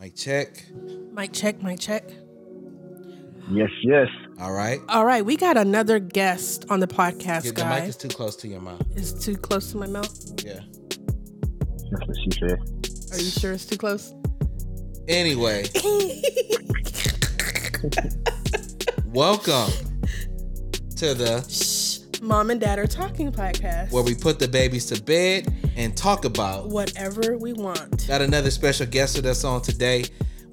Mic check. Mic check, mic check. Yes, yes. All right. All right, we got another guest on the podcast, Get- the mic is too close to your mouth. It's too close to my mouth. Yeah. That's what she said. Are you sure it's too close? Anyway, welcome to the Shh. Mom and Dad are talking podcast. where we put the babies to bed and talk about. Whatever we want. Got another special guest with us on today.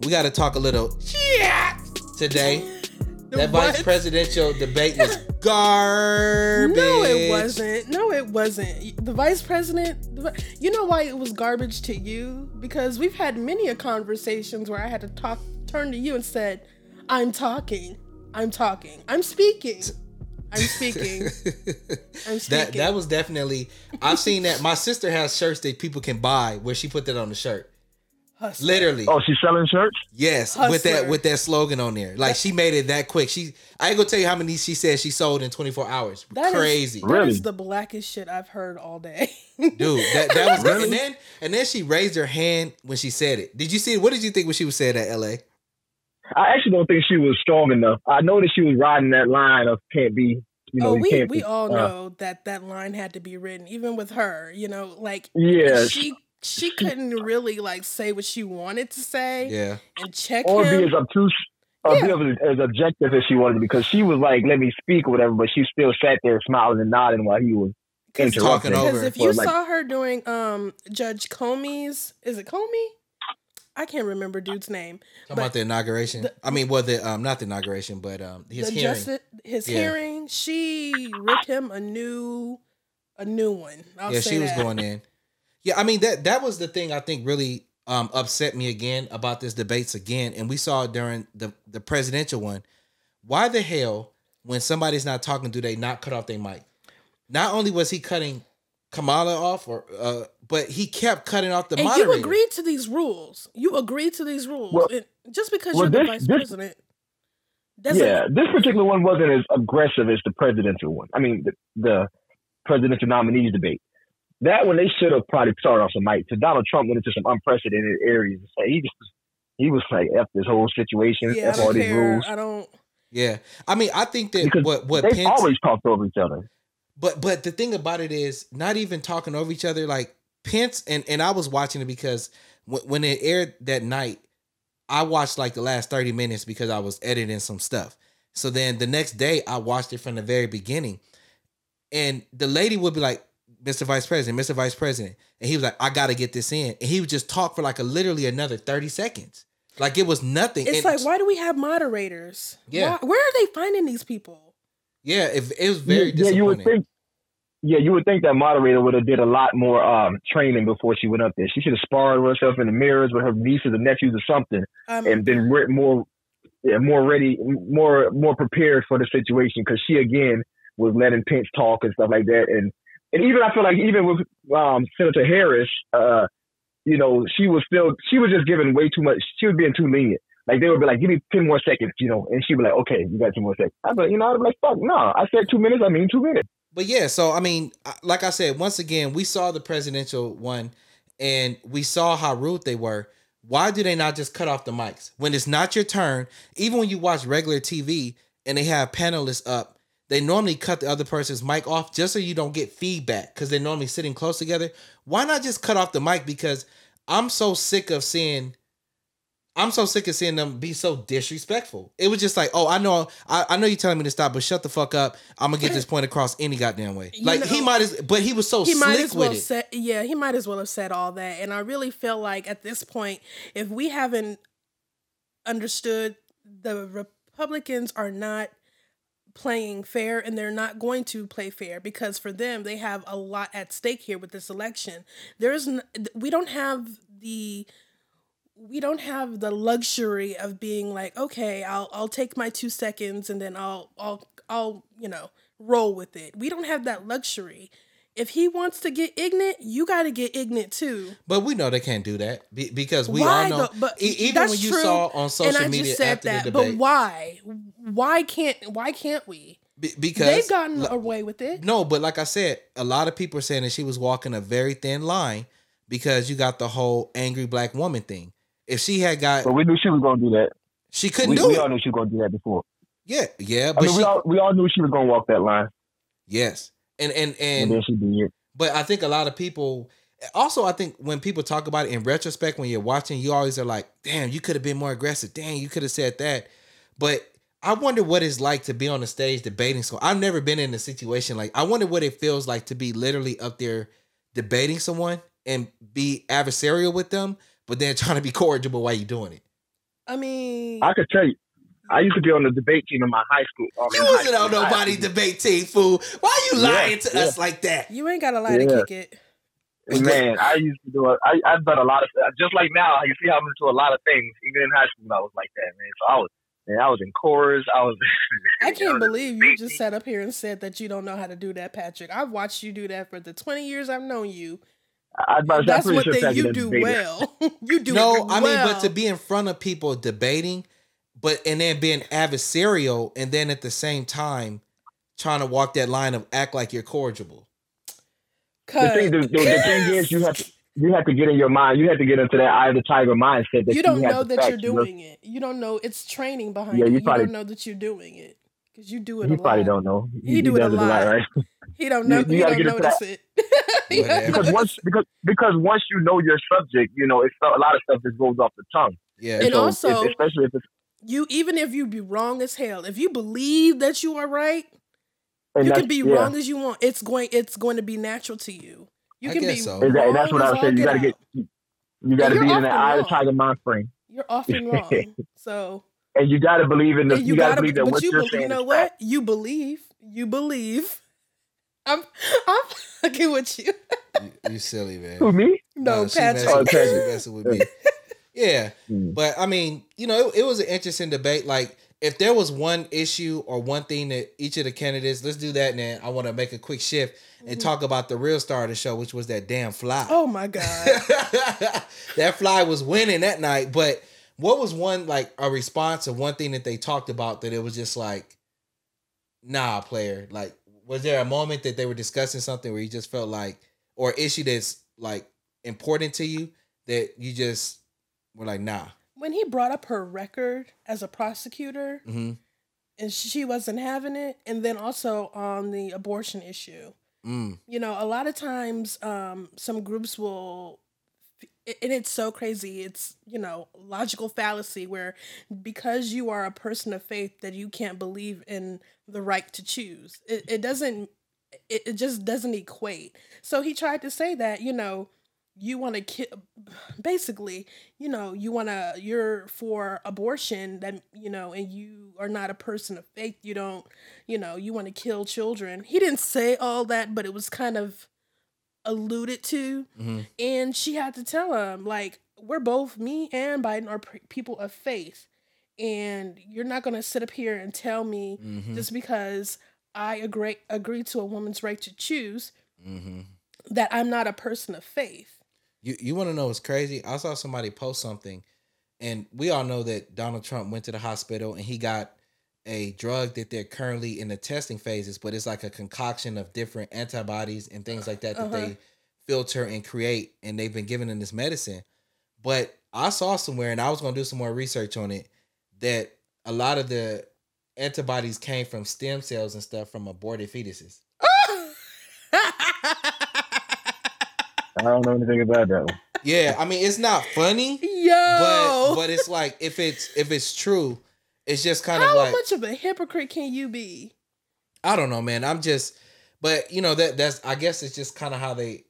We got to talk a little Yeah. today. That vice presidential debate was garbage. No, it wasn't. No, it wasn't. The vice president, the you know why it was garbage to you? Because we've had many a conversations where I had to talk, turn to you and said, I'm talking. I'm talking. I'm speaking. I'm speaking. I'm speaking. that that was definitely. I've seen that. My sister has shirts that people can buy where she put that on the shirt. Hustler. Literally, Oh, she's selling shirts? yes, with that with that slogan on there. Like she made it that quick. She I ain't gonna tell you how many she said she sold in 24 hours. That is- Crazy, that Really? is the blackest shit I've heard all day. dude. That that was Really? and then and then she raised her hand when she said it. Did you see? it? What did you think when she was saying at L.A.? I actually don't think she was strong enough. I know that she was riding that line of can't be, you know, oh, we we all uh, know that that line had to be written, even with her. You know, like Yeah. she she couldn't really like say what she wanted to say Yeah, and check or him. be as obtuse or Yeah. be as, as objective as she wanted to because she was like, let me speak or whatever, but she still sat there smiling and nodding while he was Because interrupting. Talking because if you like- saw her doing um Judge Comey's, is it Comey? I can't remember dude's name. about the inauguration. the- I mean, well, the um, not the inauguration, but um, his hearing. justice, his Yeah. hearing, she ripped him a new a new one. I'll yeah, she was going in. Yeah, I mean that that was the thing I think really um upset me again about this debates again, and we saw it during the the presidential one. Why the hell, when somebody's not talking, do they not cut off their mic? Not only was he cutting Kamala off, or uh, but he kept cutting off the and moderator. you agreed to these rules. You agreed to these rules. Well- And just because well, you're the vice this- president doesn't Yeah, this particular one wasn't as aggressive as the presidential one. I mean, the, the presidential nominees debate. That one they should have probably started off some mic. So Donald Trump went into some unprecedented areas. So he just he was like, "F this whole situation, Yeah, I F all don't these care. rules." I don't. Yeah, I mean, I think that Because what what they Pence, always talked over each other. But but the thing about it is not even talking over each other. Like Pence and and I was watching it because when, when it aired that night, I watched like the last thirty minutes because I was editing some stuff. So then the next day I watched it from the very beginning, and the lady would be like, "Mr. Vice President, Mr. Vice President," and he was like, "I got to get this in," and he would just talk for like a literally another thirty seconds, like it was nothing. It's And- like, why do we have moderators? Yeah. Why- where are they finding these people? yeah, it, it was very yeah, you would think. Yeah, you would think that moderator would have did a lot more um, training before she went up there. She should have sparred with herself in the mirrors with her nieces and nephews or something, Um, and been re- more, yeah, more ready, more more prepared for the situation. Because she again was letting Pence talk and stuff like that, and and even I feel like even with um, Senator Harris, uh, you know, she was still she was just giving way too much. She was being too lenient. Like they would be like, "Give me ten more seconds," you know, and she'd be like, "Okay, you got ten more seconds." I'd be like, you know, I'd be like, "Fuck, no, I said two minutes. I mean two minutes." But yeah, so I mean, like I said, once again, we saw the presidential one and we saw how rude they were. Why do they not just cut off the mics? When it's not your turn, even when you watch regular TV and they have panelists up, they normally cut the other person's mic off just so you don't get feedback because they're normally sitting close together. Why not just cut off the mic? Because I'm so sick of seeing I'm so sick of seeing them be so disrespectful. It was just like, oh, I know, I, I know you're telling me to stop, but shut the fuck up. I'm gonna get this point across any goddamn way. You Like he might as, but he was so he might slick as well with it. say, yeah, he might as well have said all that. And I really feel like at this point, if we haven't understood the Republicans are not playing fair and they're not going to play fair because for them they have a lot at stake here with this election. There's n- we don't have the we don't have the luxury of being like, okay, I'll I'll take my 2 seconds and then I'll I'll I'll, you know, roll with it. We don't have that luxury. If he wants to get ignorant, you got to get ignorant too. But we know they can't do that because we why all know. though? But e- even that's when you true, saw on social and I media just said that. the But why? Why can't? Why can't we? be- because They've gotten away with it. No, but like I said, a lot of people are saying that she was walking a very thin line because you got the whole angry black woman thing. If she had got, But we knew she was gonna do that. she couldn't We, do we it. all knew she was gonna do that before. Yeah, yeah, I but mean, she, we all we all knew she was gonna walk that line, yes, and and and, and then she did. But I think a lot of people also I think when people talk about it in retrospect, when you're watching, you always are like, damn, you could have been more aggressive. Dang, you could have said that. But I wonder what it's like to be on the stage debating. So I've never been in a situation like I wonder what it feels like to be literally up there debating someone and be adversarial with them, but then trying to be cordial while you're doing it. I mean, I could tell you, I used to be on the debate team in my high school. um, You wasn't school. on nobody's debate team, fool. Why are you Yeah, lying to yeah. us like that? you ain't got a lie to kick it. Man, I used to do it. I, I've done a lot of just like now. You see, I'm into a lot of things. Even in high school, I was like that, man. So I was, man, I was in chorus. I was. I I can't was believe you just sat up here and said that you don't know how to do that, Patrick. I've watched you do that for the 20 years I've known you. I, was about to say, I'm That's pretty what sure they, you do debater. well. you do no, it I mean, but to be in front of people debating, but and then being adversarial, and then at the same time trying to walk that line of act like you're cordial. The thing, the, the, the thing is, you have to. You have to get in your mind. You have to get into that eye of the tiger mindset. That you don't have know that you're fact, you know? doing it. You don't know it's training behind Yeah, it. you You, probably- don't know that you're doing it because you do it. He a probably lot. don't know. He do it a does lot. right? He don't know. you he gotta don't get into notice it. He because once because because once you know your subject, you know it's a lot of stuff just goes off the tongue. Yeah, And so also- if, especially if it's you even if you be wrong as hell if you believe that you are right and you can be yeah. wrong as you want it's going it's going to be natural to you you I can guess be so. wrong That's what I as was saying. You got to get you got to be in that often eye of the tiger mind frame, you're often wrong so and you got to believe in the. You, you got to believe that but what you, you're be- saying. you know what you believe you believe i'm i'm fucking with you you, you silly man. Who me? no she patrick messing- Oh, she Patrick. messing with me. Yeah, Hmm. but I mean, you know, it, it was an interesting debate. Like, if there was one issue or one thing that each of the candidates, let's do that. And then I want to make a quick shift and talk about the real star of the show, which was that damn fly. oh my god that fly was winning that night. But what was one like a response or one thing that they talked about that it was just like, nah, player. Like, was there a moment that they were discussing something where you just felt like, or issue that's like important to you that you just were like, nah. when he brought up her record as a prosecutor Mm-hmm. and she wasn't having it and then also on the abortion issue Mm. you know a lot of times um some groups will and it's so crazy it's you know logical fallacy where because you are a person of faith that you can't believe in the right to choose. It, it doesn't it, it just doesn't equate. So he tried to say that you know you want to kill basically you know you want to you're for abortion that you know and you are not a person of faith you don't you know you want to kill children. He didn't say all that but it was kind of alluded to hmm and she had to tell him like we're both me and biden are p- people of faith and you're not going to sit up here and tell me hmm just because i agree agree to a woman's right to choose hmm that i'm not a person of faith. You you want to know what's crazy? I saw somebody post something, and we all know that Donald Trump went to the hospital and he got a drug that they're currently in the testing phases, but it's like a concoction of different antibodies and things like that that Uh-huh. they filter and create, and they've been given in this medicine. But I saw somewhere, and I was gonna do some more research on it, that a lot of the antibodies came from stem cells and stuff from aborted fetuses. I don't know anything about that one. Yeah, I mean it's not funny. Yo, but but it's like if it's if it's true, it's just kind how of like How much of a hypocrite can you be? I don't know, man. I'm just, but you know that that's I guess it's just kind of how they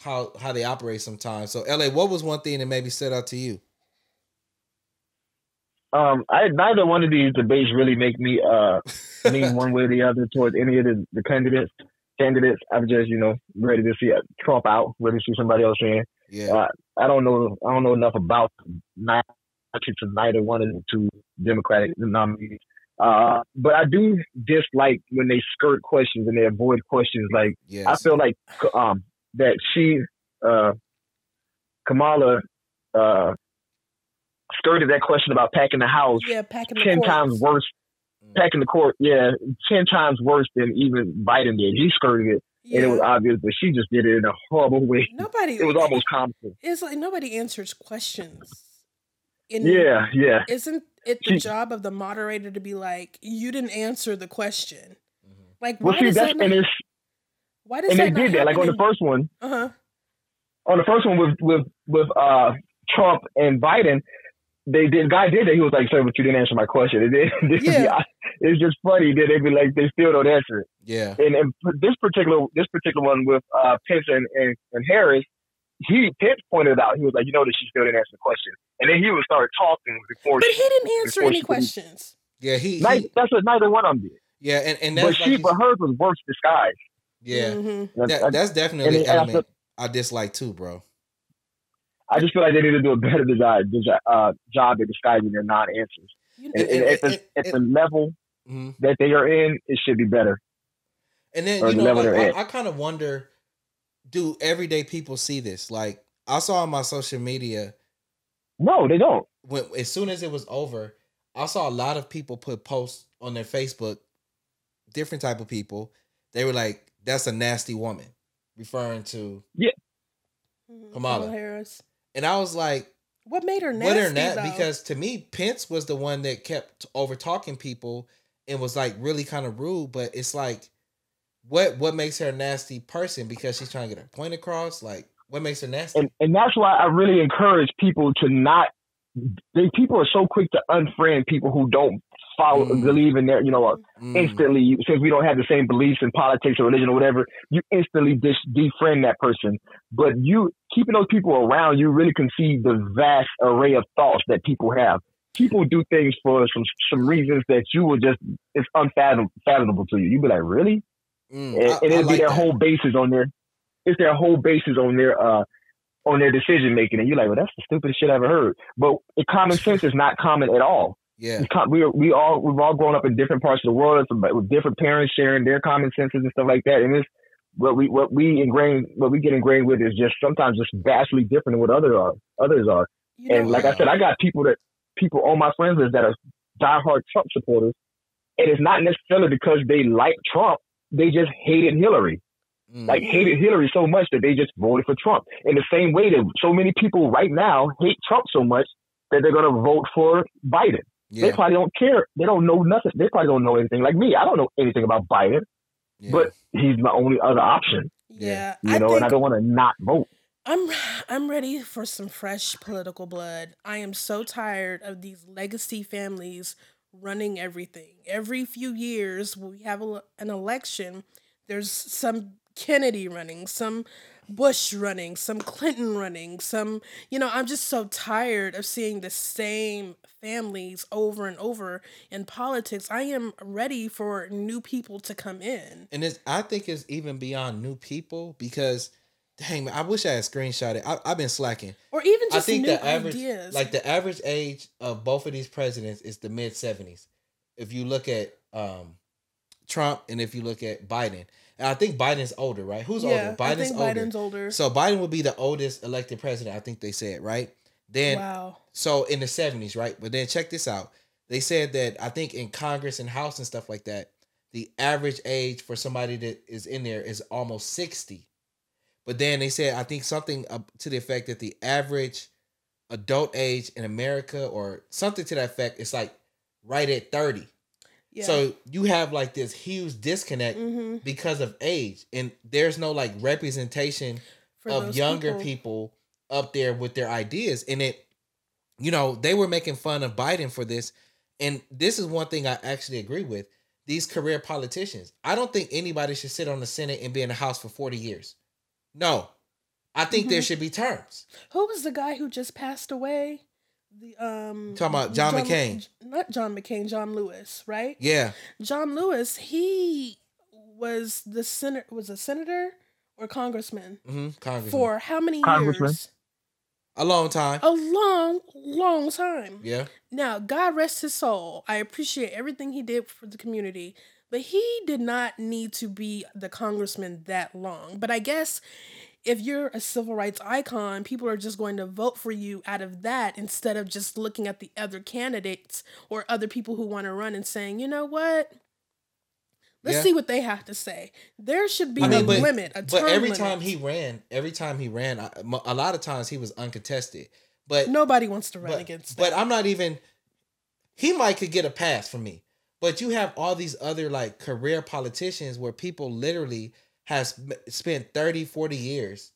how how they operate sometimes. So La, what was one thing that maybe stood out to you? Um, I neither one of these debates really make me uh lean one way or the other towards any of the, the candidates. Candidates, I'm just you know ready to see Trump out, ready to see somebody else in. Yeah, Uh, I don't know. I don't know enough about not to neither one of the two Democratic nominees. Uh, but I do dislike when they skirt questions and they avoid questions. Like yes, I feel like um that she uh Kamala uh skirted that question about packing the house Yeah, packing the ten courts. times worse. Packing the court, yeah, ten times worse than even Biden did. He skirted it, and it was obvious, but she just did it in a horrible way. Nobody. It was almost comical. It's like nobody answers questions. In, Yeah, yeah. isn't it the She- job of the moderator to be like, you didn't answer the question? Mhm. Like, why Well, see, does that's that not, and why does and they did that. Like on the first one, Uh huh. on the first one with with with uh Trump and Biden, they did. Guy did that. He was like, "Sir, but you didn't answer my question." And then, Yeah. it's just funny that they be like, they still don't answer it. Yeah. And, and this particular this particular one with uh Pence and, and, and Harris, he Pence pointed out he was like, you know that she still didn't answer the question, and then he would start talking before. But she, he didn't answer any she- questions. Yeah. He. Neither- he that's what neither one of them did. yeah. And and But that's she, like you but hers was worse disguised. yeah. Mhm. That's- That, that's definitely and an then after- element I dislike too, bro. I just feel like they need to do a better job, uh, job at disguising their non-answers. You And, know, and at the, at the level Mhm. that they are in, it should be better. And then Or you the know, level like, I. I kind of wonder, do everyday people see this? Like I saw on my social media No, they don't. when as soon as it was over, I saw a lot of people put posts on their Facebook, different type of people. They were like, "That's a nasty woman," referring to, Mhm. Kamala. Harris. and I was like, What made her nasty? "What are that?" Because to me, Pence was the one that kept over talking people and was like really kind of rude. But it's like, what what makes her a nasty person? Because she's trying to get her point across. Like, what makes her nasty? And and that's why I really encourage people to not. They people are so quick to unfriend people who don't follow Mm. believe in their you know Mm. instantly since we don't have the same beliefs in politics or religion or whatever you instantly dis- defriend that person but you keeping those people around you really can see the vast array of thoughts that people have people do things for some some reasons that you will just it's unfathomable to you you'd be like really Mm, and, I- and it'll be their that. whole basis on their it's their whole basis on their uh on their decision making. And you're like well that's the stupidest shit i ever heard. But common sense is not common at all. Yeah, com- we are, we all we've all grown up in different parts of the world with different parents sharing their common senses and stuff like that. And it's what we what we ingrain what we get ingrained with is just sometimes just vastly different than what other are others are. You know and like I wow. said, I got people that people on my friends list that are diehard Trump supporters, and it's not necessarily because they like Trump. They just hated Hillary, Mm. like hated Hillary so much that they just voted for Trump. In the same way that so many people right now hate Trump so much that they're gonna vote for Biden. They probably don't care. They don't know nothing. They probably don't know anything. Like me, I don't know anything about Biden, yeah. but he's my only other option. Yeah, You I know, think and I don't want to not vote. I'm I'm ready for some fresh political blood. I am so tired of these legacy families running everything. Every few years, we have a, an election, there's some Kennedy running, some Bush running, some Clinton running, some, you know, I'm just so tired of seeing the same families over and over in politics. I am ready for new people to come in. and it's I think it's even beyond new people because, dang man, I wish I had screenshot it. I, I've been slacking. Or even just I think new the average, ideas. like the average age of both of these presidents is the mid seventies. If you look at um, Trump and if you look at Biden, and I think Biden's older, right? Who's yeah, older? I Biden's think older. Biden's older. So Biden would be the oldest elected president. I think they said right. Then wow. so in the seventies, right? But then check this out. They said that I think in Congress and House and stuff like that, the average age for somebody that is in there is almost sixty. But then they said I think something to the effect that the average adult age in America or something to that effect is like right at thirty. Yeah. So you have like this huge disconnect hmm because of age, and there's no like representation For of younger people. up there with their ideas and it you know they were making fun of biden for this and this is one thing i actually agree with these career politicians i don't think anybody should sit on the senate and be in the house for 40 years no i think there Mhm. should be terms Who was the guy who just passed away? The um Talking about John McCain. Not John McCain, John Lewis, right? yeah John Lewis, he was the senator was a senator or congressman hmm congressman for how many Congressman. years? a long time A long, long time. yeah Now, God rest his soul. I appreciate everything he did for the community, but he did not need to be the congressman that long. But I guess if you're a civil rights icon, people are just going to vote for you out of that instead of just looking at the other candidates or other people who want to run and saying, you know what? Let's Yeah. see what they have to say. There should be I mean, a but- limit, a term but every limit. time he ran every time he ran I- a lot of times he was uncontested But Nobody wants to run but, against but that. I'm not even. He might could get a pass from me, but you have all these other like career politicians where people literally has spent 30, 40 years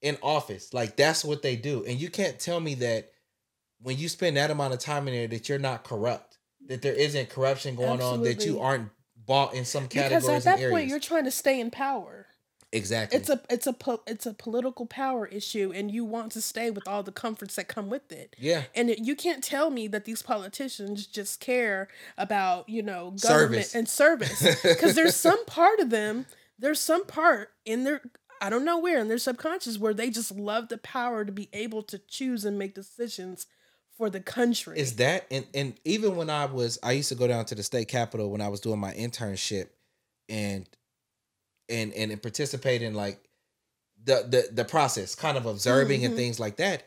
in office. Like that's what they do, and you can't tell me that when you spend that amount of time in there that you're not corrupt, that there isn't corruption going on, that you aren't bought in some categories. because at that point you're trying to stay in power. Exactly. It's a it's a po- it's a political power issue, and you want to stay with all the comforts that come with it. yeah. And it, you can't tell me that these politicians just care about you know government Service. and service because there's some part of them, there's some part in their I don't know where in their subconscious where they just love the power to be able to choose and make decisions for the country. is that and and even when I was I used to go down to the state capitol when I was doing my internship and and and participate in like the the the process kind of observing and Mhm. things like that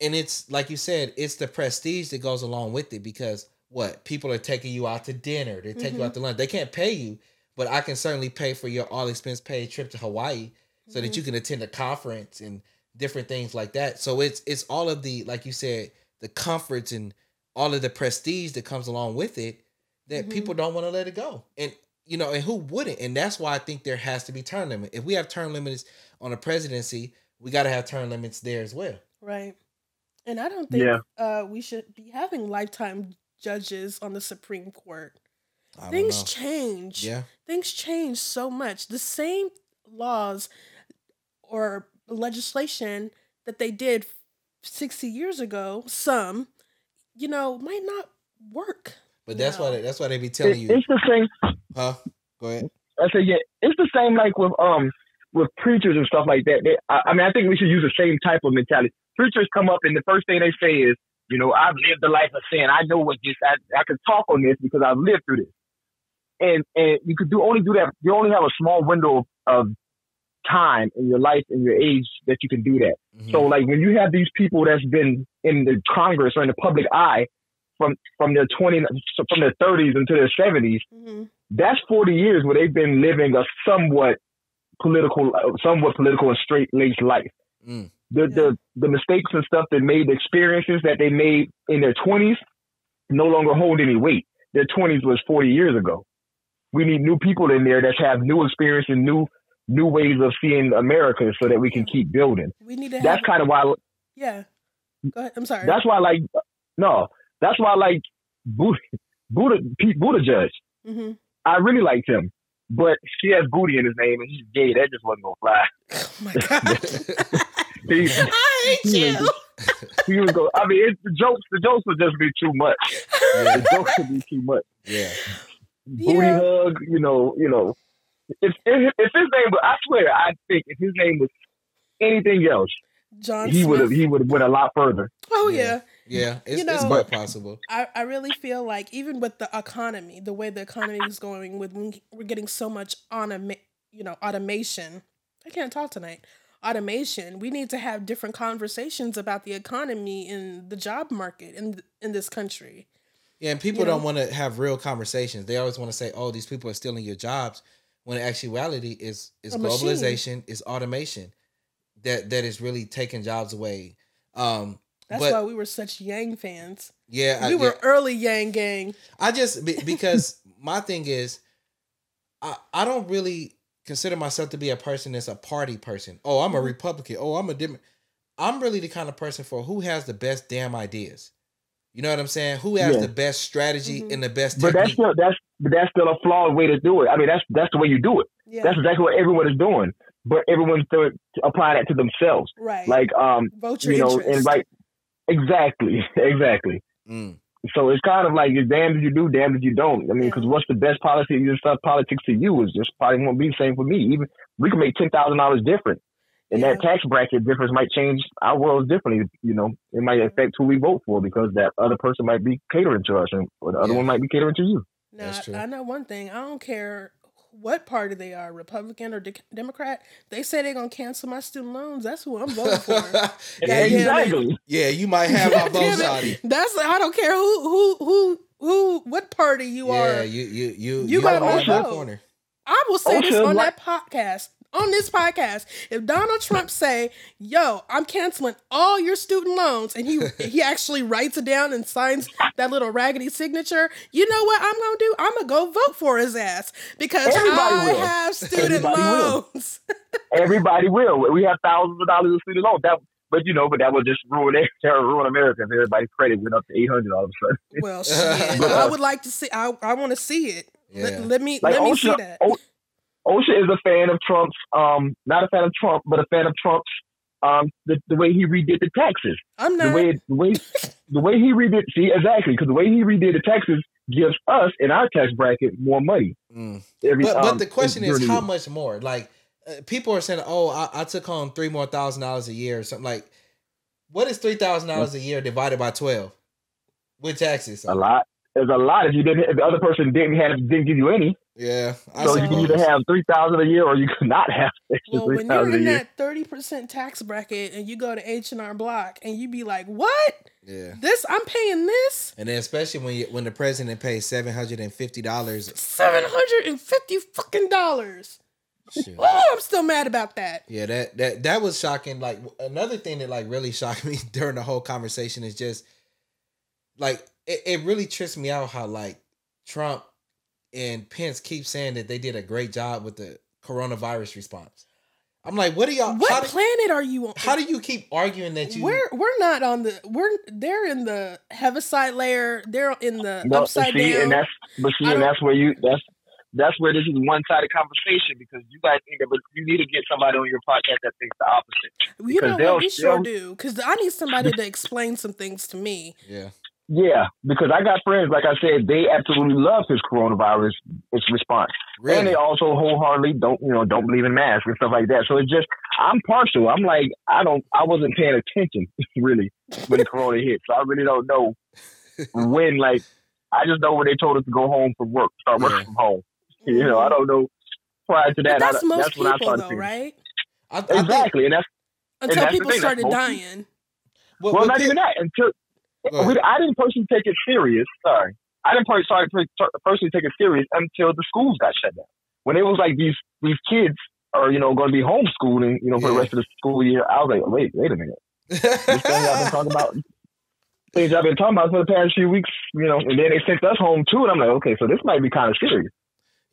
and it's like you said it's the prestige that goes along with it because what people are taking you out to dinner they take you Mhm. out to lunch they can't pay you but I can certainly pay for your all expense paid trip to Hawaii so that Mhm. you can attend a conference and different things like that. So it's it's all of the like you said the comforts and all of the prestige that comes along with it that Mhm. people don't want to let it go. And you know, and who wouldn't? And that's why I think there has to be term limit. If we have term limits on a presidency, we got to have term limits there as well. Right. And I don't think Yeah. uh, we should be having lifetime judges on the Supreme Court. I Things change. Yeah. Things change so much. The same laws or legislation that they did 60 years ago, some, you know, might not work. But that's why they, that's why they be telling It- you, it's the same. huh? Go ahead. I say yeah, it's the same like with um with preachers and stuff like that. They, I, I mean, I think we should use the same type of mentality. Preachers come up and the first thing they say is, you know, I've lived the life of sin. I know what this. I I can talk on this because I've lived through this. And and you could do only do that. You only have a small window of time in your life and your age that you can do that. Mhm. So like when you have these people that's been in the Congress or in the public eye from from their twenty from their thirties into their seventies, hmm that's 40 years where they've been living a somewhat political, uh, somewhat political and straight laced life. Mm. The, Yeah. the the mistakes and stuff that made the experiences that they made in their 20s no longer hold any weight. Their 20s was 40 years ago. We need new people in there that have new experience and new new ways of seeing America so that we can keep building. We need to have. That's kind of why yeah. Go ahead. I'm sorry. that's why like no, that's why I like Buddha Buddha Pete Buttigieg. hmm I really liked him, but he has booty in his name and he's gay. That just wasn't gonna fly. Oh my God. He, I hate he, you. was, he was go. I mean, it's, the jokes, the jokes would just be too much. Yeah. The jokes would be too much. yeah. Booty Yeah. hug, you know, you know. If, if if his name, was, I swear, I think if his name was anything else, John he would have he would have went a lot further. Oh Yeah. yeah. Yeah. It's, You it's quite possible. I, I really feel like even with the economy, the way the economy is going, with we're getting so much automa- you know, automation. I can't talk tonight. Automation. We need to have different conversations about the economy and the job market in in this country. Yeah, and people You don't want to have real conversations. They always want to say, "Oh, these people are stealing your jobs," when in actuality is is globalization, is automation that that is really taking jobs away. Um, That's but why we were such Yang fans. yeah, I, we were yeah, early Yang gang. I just because my thing is, I I don't really consider myself to be a person that's a party person. Oh, I'm a Mhm. Republican. Oh, I'm a Dem. I'm really the kind of person for who has the best damn ideas. You know what I'm saying? Who has Yeah. the best strategy Mhm. and the best But that's still that's that's still a flawed way to do it. I mean, that's that's the way you do it. Yeah. That's exactly what everyone is doing. But everyone's still applying that to themselves. right. Like um, vote your you know, interest. and right, exactly, exactly. Mm. So it's kind of like you're damned if you do, damned if you don't. I mean, because what's the best policy and stuff politics to you is just probably won't be the same for me. Even we can make ten thousand dollars different, and that tax bracket difference might change our world differently. You know, it might affect who we vote for because that other person might be catering to us, and or the other Yeah. one might be catering to you. Now, That's true. I know one thing. I don't care what party they are, Republican or de- Democrat. They say they're gonna cancel my student loans. That's who I'm voting for. yeah, you, exactly. yeah, you might have my vote, Damn it. That's I don't care who who who who what party you Yeah, are. you you you You got got my my vote vote. corner. I will say oh, this on like- that podcast on this podcast, if Donald Trump say, "Yo, I'm canceling all your student loans," and he he actually writes it down and signs that little raggedy signature, you know what I'm gonna do? I'm gonna go vote for his ass because Everybody I will. have student Everybody will. loans. Everybody will. We have thousands of dollars of student loans. That, but you know, but that would just ruin it. That would ruin America if everybody's credit went up to eight hundred all of a sudden. well, shit, I uh, would like to see. I I want to see it. Yeah. Let, let me Like let me see that. O- OSHA is a fan of Trump's. Um, not a fan of Trump, but a fan of Trump's. Um, the, the way he redid the taxes, I'm the not. way the way the way he redid. See exactly because the way he redid the taxes gives us in our tax bracket more money. Mm. Every, But um, but the question is, how much more? Like uh, people are saying, "Oh, I, I took home three more thousand dollars a year or something." Like, what is three thousand dollars a year divided by twelve with taxes? A lot. There's a lot. If you didn't, if the other person didn't have, didn't give you any, Yeah, I so you can either have three thousand a year or you could not have extra Well, three when you're in that thirty percent tax bracket and you go to H and R Block and you be like, "What? yeah. This? I'm paying this And then especially when you, when the president pays seven hundred and fifty dollars. seven hundred and fifty fucking dollars." Oh, I'm still mad about that. Yeah, that that that was shocking. Like another thing that like really shocked me during the whole conversation is just like it, it really trips me out how like Trump and Pence keep saying that they did a great job with the coronavirus response. I'm like, what do y'all? What do, planet are you on? how do you keep arguing that you? we're we're not on the we're they're in the heaviside layer. They're in the No, upside see, down. and that's but see, and that's where you that's that's where this is one sided conversation because you guys think that, but you need to get somebody on your podcast that thinks the opposite. you know what? they'll- We sure do because I need somebody to explain some things to me. yeah, Yeah, because I got friends, like I said, they absolutely love his coronavirus its response, and they also wholeheartedly don't you know don't believe in masks and stuff like that. So it's just I'm partial. I'm like I don't I wasn't paying attention really when the corona hit, so I really don't know when like I just know when they told us to go home from work, start working Yeah. from home. You know, I don't know prior to that. But that's I, most that's when I people started though, thinking. right? I, I think, Exactly, and that's Until that's the people started dying. well, well, not even that. Until. We, I didn't personally take it serious. Sorry, I didn't per- sorry, per- personally take it serious until the schools got shut down. When it was like these these kids are you know going to be homeschooling, you know, for the rest of the school year. I was like, wait, wait a minute. This thing I've been talking about. Things I've been talking about for the past few weeks, you know, and then they sent us home too, and I'm like, okay, so this might be kind of serious.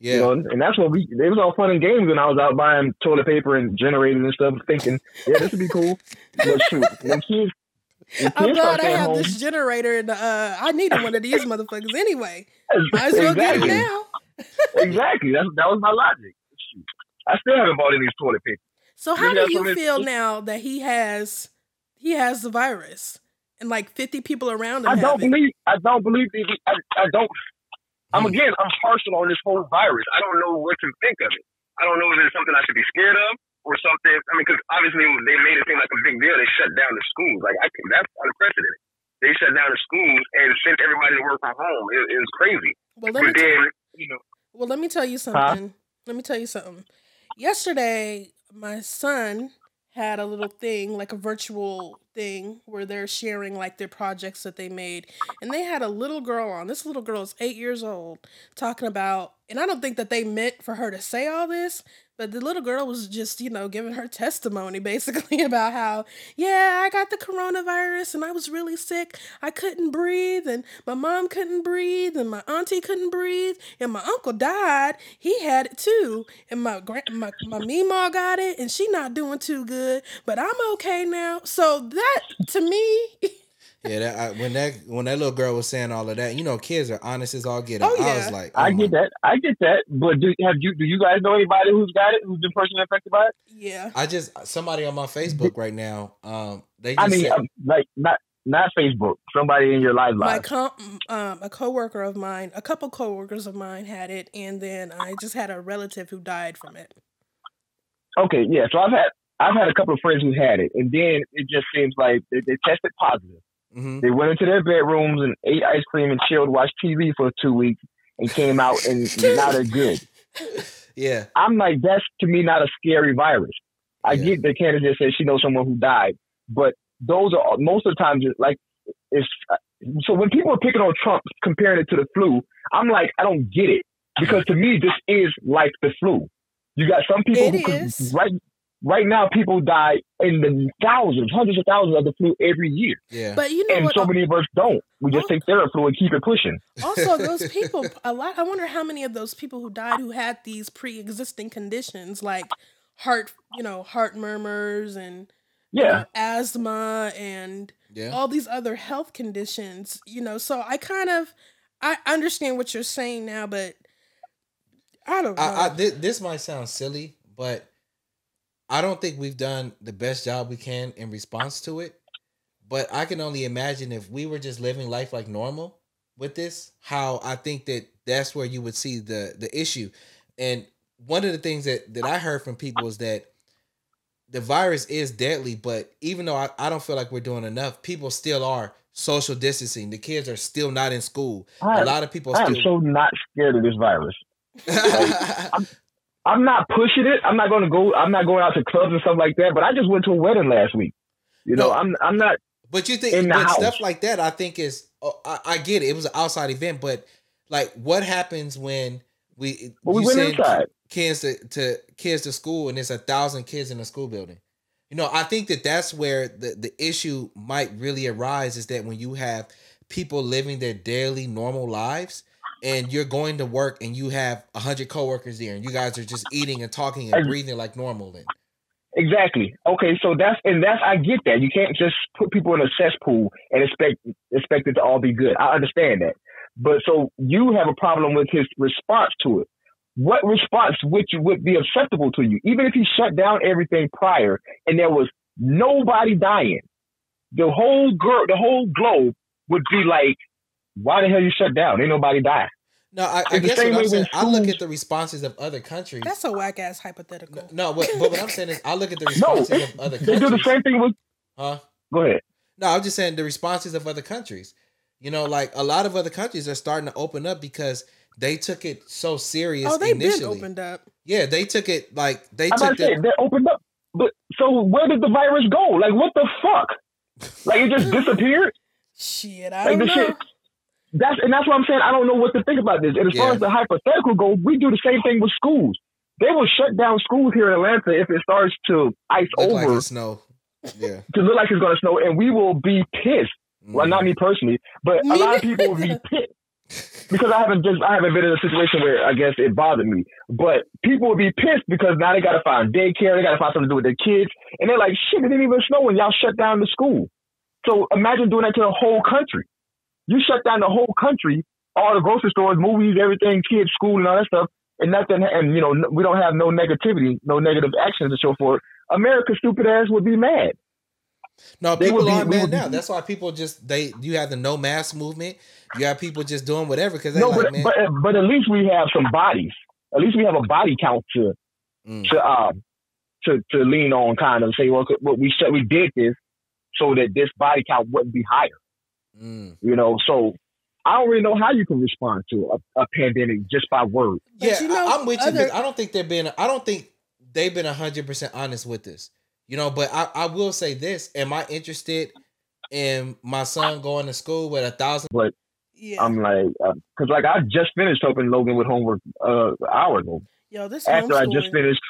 yeah, You know, and that's what we. It was all fun and games when I was out buying toilet paper and generators and stuff, thinking, yeah, this would be cool. But shoot, when kids, I'm glad I have home, this generator and uh, I needed one of these motherfuckers anyway. Might as well get it now. exactly. That's that was my logic. I still haven't bought any toilet paper. So how do you feel now that he has he has the virus and like 50 people around him I don't have it? believe. I don't believe. that he- I, I don't. I'm Hmm. again. I'm partial on this whole virus. I don't know what to think of it. I don't know if it's something I should be scared of or something. I mean, because obviously they made it seem like a big deal. They shut down the schools. Like I think that's unprecedented. They shut down the schools and sent everybody to work from home. It, it was crazy. Well, let me But t- then, you know, well, let me tell you something. Let me tell you something. Yesterday, my son had a little thing, like a virtual thing, where they're sharing like their projects that they made. And they had a little girl on. This little girl is eight years old, talking about, and I don't think that they meant for her to say all this, but the little girl was just, you know, giving her testimony basically about how, yeah, I got the coronavirus and I was really sick. I couldn't breathe, and my mom couldn't breathe, and my auntie couldn't breathe, and my uncle died. He had it too, and my grand, my my meemaw got it, and she not doing too good, but I'm okay now. So that to me, yeah. That, I, when that when that little girl was saying all of that, you know, kids are honest as all get out. Oh, I yeah. was like, I oh get that. I get that. But do have you? Do you guys know anybody who's got it? Who's been personally affected by it? yeah, I just somebody on my Facebook right now. Um, they just I mean, said, um, like not not Facebook. Somebody in your life my live. com- um a coworker of mine, a couple coworkers of mine had it, and then I just had a relative who died from it. Okay, yeah. So I've had I've had a couple of friends who had it, and then it just seems like they, they tested positive. Mhm. They went into their bedrooms and ate ice cream and chilled, watched TV for two weeks, and came out and now they're good. yeah, I'm like, that's to me not a scary virus. I Yeah. get the candidate just said she knows someone who died, but those are most of the times it's like it's so when people are picking on Trump comparing it to the flu, I'm like, I don't get it because to me this is like the flu. You got some people It who could, right right now people die in the thousands, hundreds of thousands of the flu every year. Yeah. But you know And what? so many of us don't. We just take Theraflu and keep it pushing. also those people a lot i wonder how many of those people who died who had these pre-existing conditions like heart you know heart murmurs and you Yeah. know, asthma and yeah. all these other health conditions you know so i kind of i understand what you're saying now but i don't know I, I thi- this might sound silly, but I don't think we've done the best job we can in response to it. But I can only imagine if we were just living life like normal with this, how I think that that's where you would see the the issue. And one of the things that that I heard from people is that the virus is deadly, but even though I, I don't feel like we're doing enough, people still are social distancing. The kids are still not in school. I A lot of people I am still so not scared of this virus. I'm not pushing it. I'm not going to go. I'm not going out to clubs and stuff like that. But I just went to a wedding last week. You know, No. I'm I'm not. But you think but house. stuff like that, I think is oh, I, I get it. It was an outside event, but like what happens when we we went send inside. kids to, to kids to school and there's a thousand kids in a school building? You know, I think that that's where the the issue might really arise is that when you have people living their daily normal lives and you're going to work and you have a hundred coworkers there and you guys are just eating and talking and breathing like normal then. Exactly. Okay, so that's and that's I get that. You can't just put people in a cesspool and expect expect it to all be good. I understand that. But so you have a problem with his response to it. What response would you would be acceptable to you? Even if he shut down everything prior and there was nobody dying, the whole girl the whole globe would be like, why the hell you shut down? Ain't nobody die. No, I, I guess what I'm saying, I look at the responses of other countries. that's a whack ass hypothetical No, no, but, but what I'm saying is, I look at the No, responses of other countries. They do the same thing with. Huh? Go ahead. No, I'm just saying the responses of other countries. You know, like a lot of other countries are starting to open up because they took it so serious oh they've been opened up Yeah, they took it like they I'm took to say the, they opened up, but so where did the virus go? Like what the fuck? Like it just disappeared. shit i Like don't the know shit. That's and that's what I'm saying. I don't know what to think about this. And as far as the hypothetical goes, we do the same thing with schools. They will shut down schools here in Atlanta if it starts to ice look over it snow. Yeah. to look like it's going to snow, and we will be pissed. Well, Mhm. not me personally, but a lot of people will be pissed because I haven't just I haven't been in a situation where I guess it bothered me. But people will be pissed because now they got to find daycare, they got to find something to do with their kids, and they're like, "Shit, it didn't even snow when y'all shut down the school." So imagine doing that to the whole country. You shut down the whole country, all the grocery stores, movies, everything, kids, school, and all that stuff, and nothing, and you know we don't have no negativity, no negative actions to show for it. America's stupid ass would be mad. No, They people aren't mad would be- now. That's why people just they you have the no mask movement. You have people just doing whatever because they No, like but, man. but but at least we have some bodies. At least we have a body count to Mm. to um to to lean on, kind of say, well, well we said we did this so that this body count wouldn't be higher. Mm. You know, so I don't really know how you can respond to a, a pandemic just by word. Yeah, you know, I, am with you. other- but I don't think they've been. I don't think they've been hundred percent honest with this. You know, but I, I will say this: Am I interested in my son going to school with a thousand? But yeah I'm like, because like I just finished helping Logan with homework uh, an hour ago. yo this After I just finished,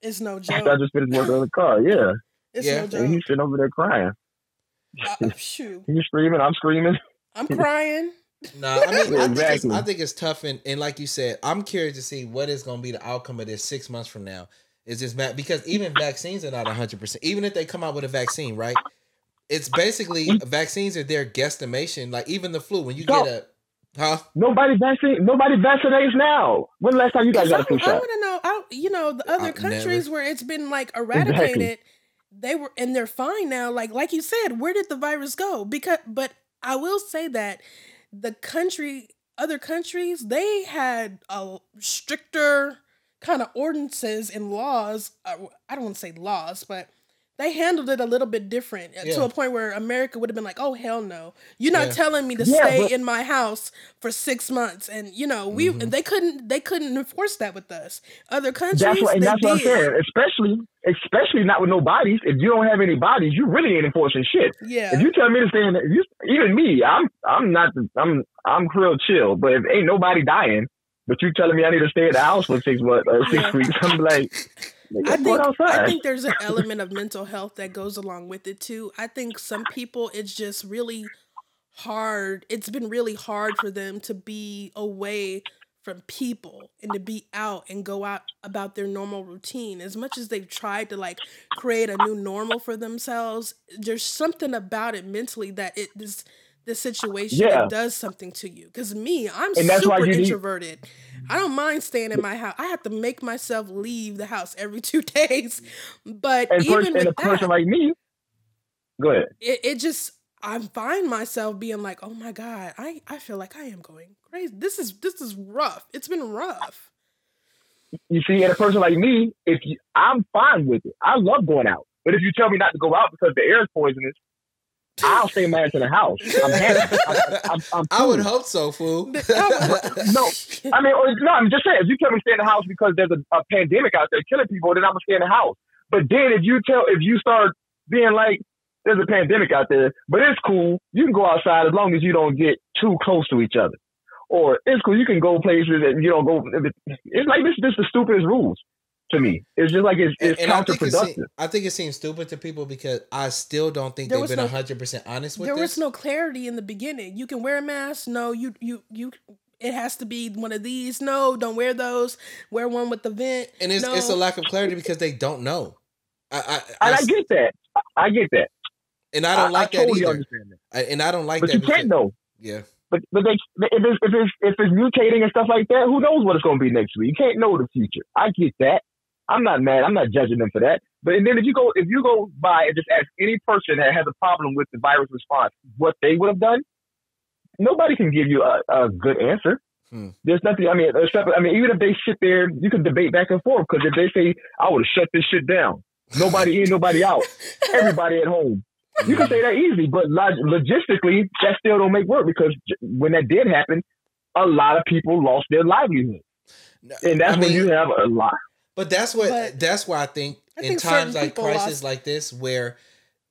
is no joke after I just finished working on the car, yeah, it's Yeah. no and he's sitting over there crying. Uh, shoot He's screaming, I'm screaming. i'm crying No, I mean, I, think it's, I think it's tough, and, and like you said, I'm curious to see what is going to be the outcome of this six months from now. Is this ma- because even vaccines are not 100. percent Even if they come out with a vaccine, right? It's basically vaccines are their guesstimation. Like even the flu, when you No. get a, huh? Nobody vaccine, nobody vaccinates now. When the last time you guys 'Cause got a flu shot? I want to know, I, you know, the other I've countries never- where it's been like eradicated, they were and they're fine now. Like like you said, where did the virus go? Because, but I will say that the country, other countries, they had a stricter kind of ordinances and laws. uh, I don't want to say laws, but they handled it a little bit different uh, to a point where America would have been like, "Oh hell no, you're not Yeah. telling me to Yeah, stay but- in my house for six months." And you know, we Mhm. they couldn't they couldn't enforce that with us. Other countries, That's what, and they that's what I'm saying. Especially, especially not with no bodies. If you don't have any bodies, you really ain't enforcing shit. Yeah, If you tell me to stay in, if you, even me, I'm, I'm not, I'm, I'm real chill. But if ain't nobody dying, But you telling me I need to stay at the house for six months, uh, six Yeah. weeks? I'm like, nigga, I think I think there's an element of mental health that goes along with it too. I think some people it's just really hard. It's been really hard for them to be away from people and to be out and go out about their normal routine. As much as they've tried to like create a new normal for themselves, there's something about it mentally that it this this situation Yeah. does something to you. Cause me, I'm And that's why super you need- introverted. I don't mind staying in my house. I have to make myself leave the house every two days. But and, even with a that, person like me, go ahead. it, it just I find myself being like, oh my God, I, I feel like I am going crazy. This is this is rough. It's been rough. You see, and a person like me, if you, I'm fine with it, I love going out. But if you tell me not to go out because the air is poisonous, I'll stay my ass in the house. I'm happy. I'm, I'm, I'm I would hope so, fool. No, I mean, or, no, I'm just saying, if you tell me stay in the house because there's a, a pandemic out there killing people, then I'm gonna stay in the house. But then if you tell, if you start being like, there's a pandemic out there, but it's cool, you can go outside as long as you don't get too close to each other. Or it's cool, you can go places and you don't go. It's like this, this is the stupidest rules to me. It's just like it's, it's and I think, it counterproductive. seem, I think it seems stupid to people because I still don't think There they've was been no- hundred percent honest with there this. was no clarity in the beginning. You can wear a mask. No, you you you. It has to be one of these. No, don't wear those. Wear one with the vent. and it's no. it's a lack of clarity because they don't know. I, I, I, I get that. I get that. and I don't like I that totally either. understand that. I, and I don't like But that. you because- can't know. Yeah, But but they, if it's if it's if it's mutating and stuff like that, who knows what it's going to be next week? You can't know the future. I get that. I'm not mad. I'm not judging them for that. But and then if you go if you go by and just ask any person that has a problem with the virus response what they would have done, nobody can give you a, a good answer. Hmm. There's nothing. I mean, except I mean, even if they sit there, you can debate back and forth. Because if they say I would have shut this shit down, nobody in, nobody out, everybody at home. You can say that easy, but log- logistically, that still don't make work because j- when that did happen, a lot of people lost their livelihood, and that's I when mean, you have a lot. But that's what But that's why I think I in think times like people crisis lost- like this where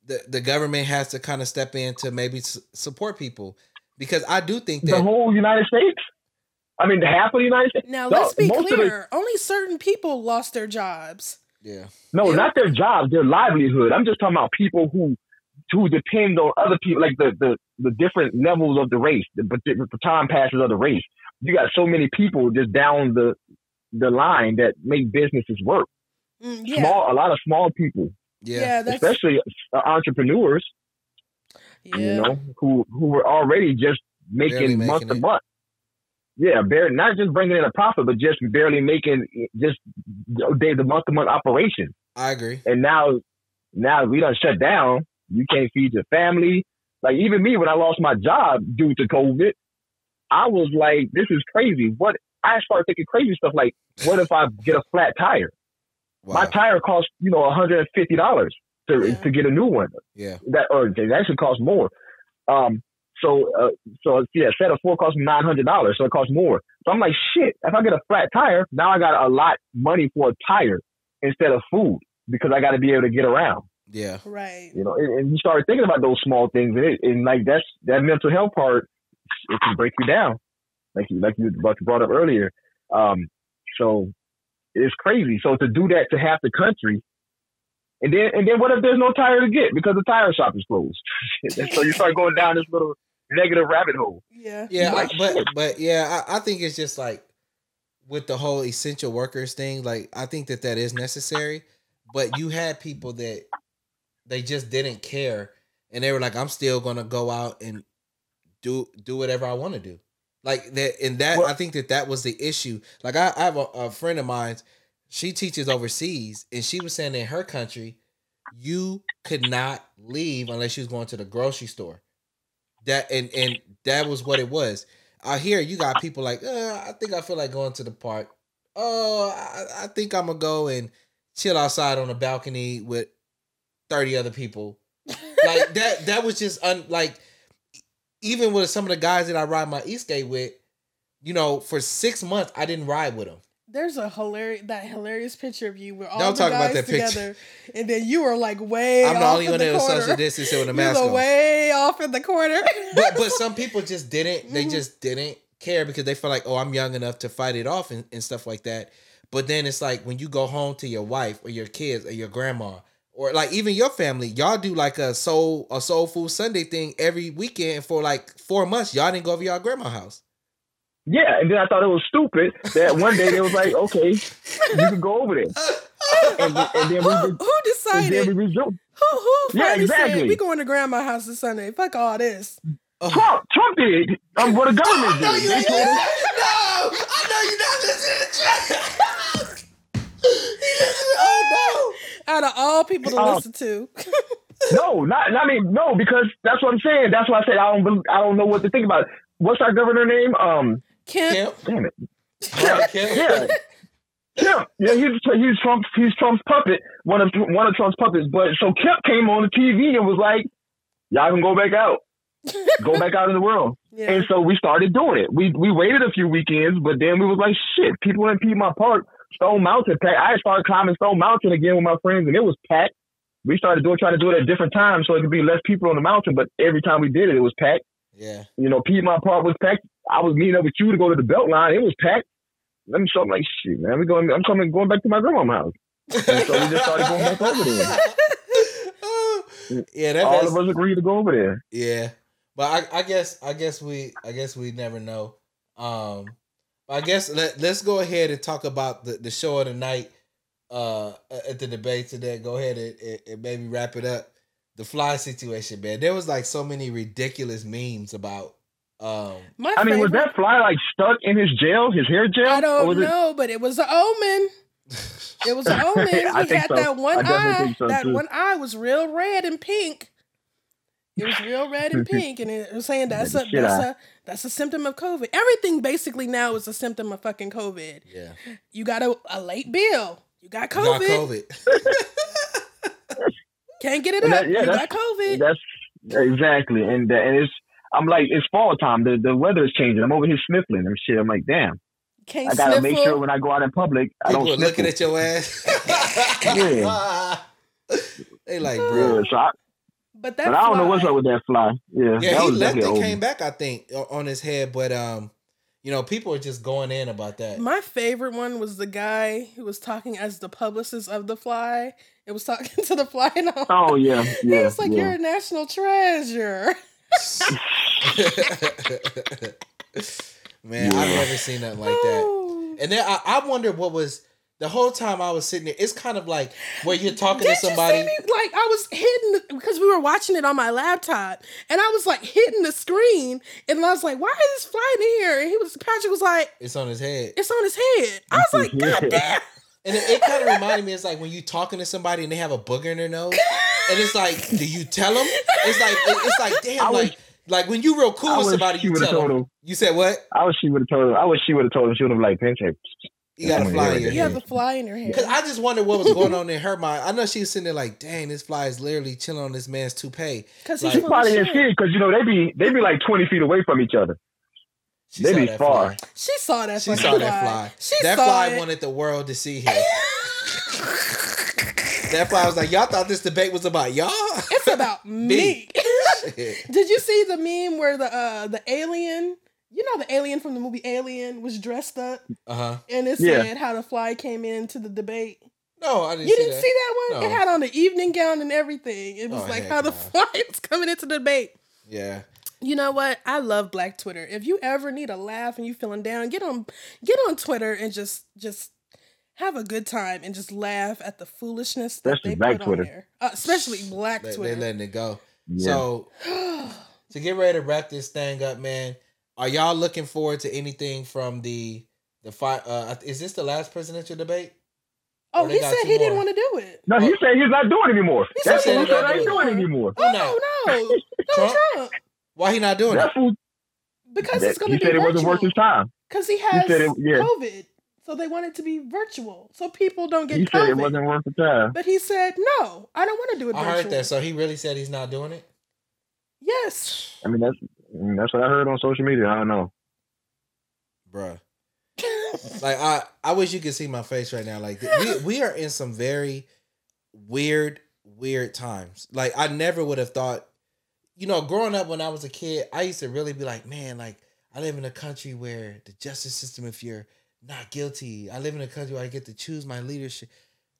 the the government has to kind of step in to maybe s- support people because I do think that The whole United States. I mean, half of the United States. Now let's be most of the- clear. Only certain people lost their jobs. yeah No, Yeah. not their jobs, their livelihood. I'm just talking about people who who depend on other people, like the the, the different levels of the race, the, the baton passes of the race. You got so many people just down the the line that make businesses work. Mm, yeah, Small, a lot of small people, yeah, yeah, that's especially uh, entrepreneurs, yeah. you know, who who were already just making, Barely month making to month. Yeah, barely, not just bringing in a profit, but just barely making just day the month to month operation. I agree. and now now we don't shut down. You can't feed your family. Like even me, when I lost my job due to COVID, I was like, "This is crazy." What I started thinking crazy stuff like, "What if I get a flat tire? Wow. My tire costs you know one hundred and fifty dollars to Yeah. to get a new one. yeah, That or it actually costs more. Um, so uh, so yeah, set of four costs me nine hundred dollars, so it costs more. So I'm like, shit. If I get a flat tire, now I got a lot money for a tire instead of food because I got to be able to get around. yeah, right. You know, and, and you start thinking about those small things, and, it, and like that's that mental health part, it can break you down, like you like you brought up earlier. Um, so it's crazy. So to do that to half the country, and then and then what if there's no tire to get because the tire shop is closed? so you start going down this little negative rabbit hole. Yeah. yeah. I, but but yeah, I, I think it's just like with the whole essential workers thing. Like I think that that is necessary, but you had people that they just didn't care, and they were like, "I'm still gonna go out and do do whatever I want to do." Like that, and that Well- I think that that was the issue. Like I, I have a, a friend of mine, she teaches overseas, and she was saying in her country, you could not leave unless you was going to the grocery store. That and and that was what it was. Out here, you got people like, uh, I think I feel like going to the park. Oh, I, I think I'm gonna go and chill outside on the balcony with thirty other people. Like that. That was just un, like even with some of the guys that I ride my Eastgate with, you know, for six months I didn't ride with them. There's a hilarious that hilarious picture of you with all Don't the talk guys about that picture. together, and then you were like way. I'm the off only in one that was social distancing with a mask on. way off in the corner. but but some people just didn't. They Mhm. just didn't care because they feel like, oh, I'm young enough to fight it off and, and stuff like that. But then it's like when you go home to your wife or your kids or your grandma or like even your family, y'all do like a soul a soul food Sunday thing every weekend for like four months. Y'all didn't go over y'all grandma house. Yeah, and then I thought it was stupid that one day they was like, okay, you can go over there. And, then- and then we Who, re- who and decided? then we resumed. Who who Yeah, finally said exactly. we going to grandma house this Sunday? Fuck all this. Trump, Trump did. Um, what the government did. They told us- No, I know you're not listening to Trump. he listened. Oh Out of all people to Oh. listen to, No, not. I mean, no, because that's what I'm saying. That's why I said I don't. bel- I don't know what to think about. What's our governor name? Um, Kemp. damn it. Right, Kemp. Yeah. Kemp, yeah, he's he's Trump's he's Trump's puppet, one of one of Trump's puppets. But so Kemp came on the TV and was like, "Y'all can go back out, go back out in the world." Yeah. And so we started doing it. We we waited a few weekends, but then we was like, "Shit, people in Piedmont Park, Stone Mountain packed." I started climbing Stone Mountain again with my friends, and it was packed. We started doing trying to do it at different times so it could be less people on the mountain, but every time we did it, it was packed. Yeah. You know, Piedmont Park was packed. I was meeting up with you to go to the Beltline. It was packed. Let me show. I'm like, shit, man. We going. I'm coming, going back to my grandma's house. And so we just started going back over there. yeah, that, All of us agreed to go over there. yeah. But I, I guess I guess we I guess we never know. Um I guess let, let's go ahead and talk about the, the show of the night uh at the debate today. Go ahead and, and, and maybe wrap it up. The fly situation, man. There was like so many ridiculous memes about um My I mean, was that fly like stuck in his jail, his hair gel? I don't was it- know, but it was an omen. It was an omen. He I think had so. that one I eye. think so, that too. one eye was real red and pink. It was real red and pink, and it was saying that's a the that's eye. a that's a symptom of COVID. Everything basically now is a symptom of fucking COVID. yeah. You got a, a late bill. You got Got COVID. COVID. Can't get it And up. that- yeah, you that's- got COVID. That's exactly, and that- and it's. I'm like, it's fall time. The the weather is changing. I'm over here sniffling and shit. I'm like, damn. Can't I gotta sniffle. make sure when I go out in public, I People don't are sniffle. looking at your ass. Yeah. they like, Yeah, bro. so I, but that but I don't know what's up with that fly. Yeah, Yeah, that he was left and came back, I think, on his head. But um, you know, people are just going in about that. My favorite one was the guy who was talking as the publicist of the fly. It was talking to the fly and all. Oh yeah, he yeah, was like, yeah. "You're a national treasure." Man, I've never seen nothing like that. And then I, I wonder what was the whole time I was sitting there. It's kind of like where you're talking Did to somebody. you see me? Like I was hitting because we were watching it on my laptop, and I was like hitting the screen, and I was like, "Why is this flying here?" And he was Patrick was like, It's on his head. "It's on his head." I was like, "God damn!" And it, it kind of reminded me, it's like when you're talking to somebody and they have a booger in their nose, and it's like, do you tell them? It's like, it- it's like, damn, I like, like when you real cool with somebody, you would've tell told them. him. You said what? I wish she would have told him. I wish she would have told him. She would have like, pinch it. You got a fly in yeah, your You have head. a fly in your hair. Because I just wondered what was going on in her mind. I know she was sitting there like, dang, this fly is literally chilling on this man's toupee. Because Like- he's She full of probably didn't shit. see it because you know they be they be like twenty feet away from each other. She They saw be that far. fly. She saw that. She fucking saw that fly. She that saw fly it. wanted the world to see him. that fly was like, y'all thought this debate was about y'all? It's about me. Shit. Did you see the meme where the uh the alien, you know the alien from the movie Alien was dressed up Uh-huh. and it Yeah. said how the fly came into the debate. No, I didn't You see didn't that. see that one? No. It had on the evening gown and everything. It was Oh, like heck how the no. fly was coming into the debate. Yeah. You know what? I love Black Twitter. If you ever need a laugh and you feeling down, get on get on Twitter and just just have a good time and just laugh at the foolishness that Especially they Black put Twitter. on there. Uh, especially Black They, they Twitter. letting it go. Yeah. So to get ready to wrap this thing up, man, are y'all looking forward to anything from the the fight? Uh, is this the last presidential debate? oh, he said two he didn't want to do it. no, he said he's not doing it anymore. He That's said what he he's said. not I ain't doing doing it. it anymore. Who Oh no, no, Trump? Trump. Why he not doing That's it? who. Because that- it's going to be said it wasn't worth his time. Because he has said it- yeah. COVID, so they want it to be virtual, so people don't get He said it wasn't worth the time. But he said no, I don't want to do it. I virtual. heard that. So he really said he's not doing it. yes. I mean, that's I mean, that's what I heard on social media. I don't know. Bruh. Like I, I wish you could see my face right now. Like we, we are in some very weird, weird times. Like I never would have thought, you know, growing up when I was a kid, I used to really be like, man, like I live in a country where the justice system, if you're not guilty, I live in a country where I get to choose my leadership.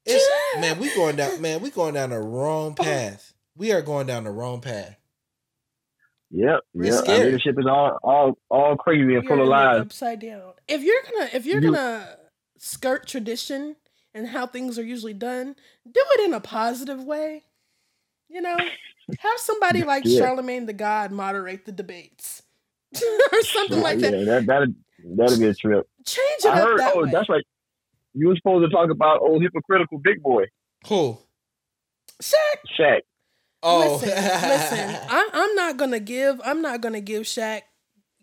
It's man, we going down man, we going down the wrong oh. path. We are going down the wrong path. Yep, We're yep. Our leadership is all all all crazy and You're full of lies. Upside down. If you're gonna if you're You- gonna skirt tradition and how things are usually done, do it in a positive way. You know, have somebody like Yeah. Charlamagne tha God moderate the debates or something like that. Yeah, that that that'd be a trip. Change it I up heard. that Oh, way. that's right. You were supposed to talk about old hypocritical big boy Who? Shaq, Shaq. Oh, listen, listen. I, I'm not gonna give. I'm not gonna give Shaq.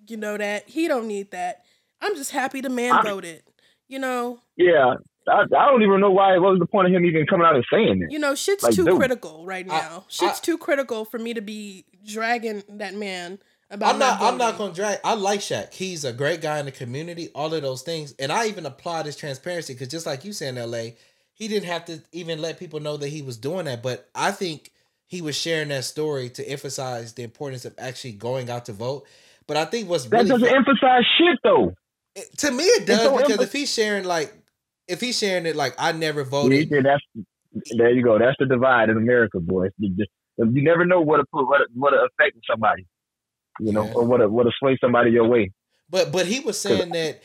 You know that he don't need that. I'm just happy the man I- voted. You know, Yeah, I, I don't even know why. What was the point of him even coming out and saying it? you know, shit's Like, too dude. critical right I- now. shit's I- too critical for me to be dragging that man about. I'm not. I'm not gonna drag. I like Shaq. He's a great guy in the community. All of those things, and I even applaud his transparency because just like you said in L.A., he didn't have to even let people know that he was doing that. But I think he was sharing that story to emphasize the importance of actually going out to vote. But I think what's That really doesn't emphasize shit though. it- to me it does don't because emph- if he's sharing like if he's sharing it like I never voted. yeah, that's there you go. That's the divide in America, boy. You, just, you never know what to put, what what to affect somebody, you know, Yeah. or what to, what to sway somebody your way. But but he was saying that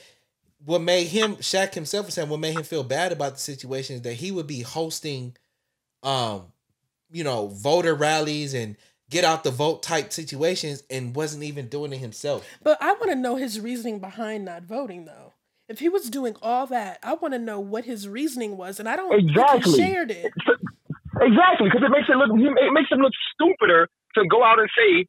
what made him Shaq himself was saying what made him feel bad about the situation is that he would be hosting um you know voter rallies and get out the vote type situations and wasn't even doing it himself. But I want to know his reasoning behind not voting, though. If he was doing all that, I want to know what his reasoning was, and I don't Exactly. think he shared it. Exactly, because it makes it look it makes him look stupider to go out and say,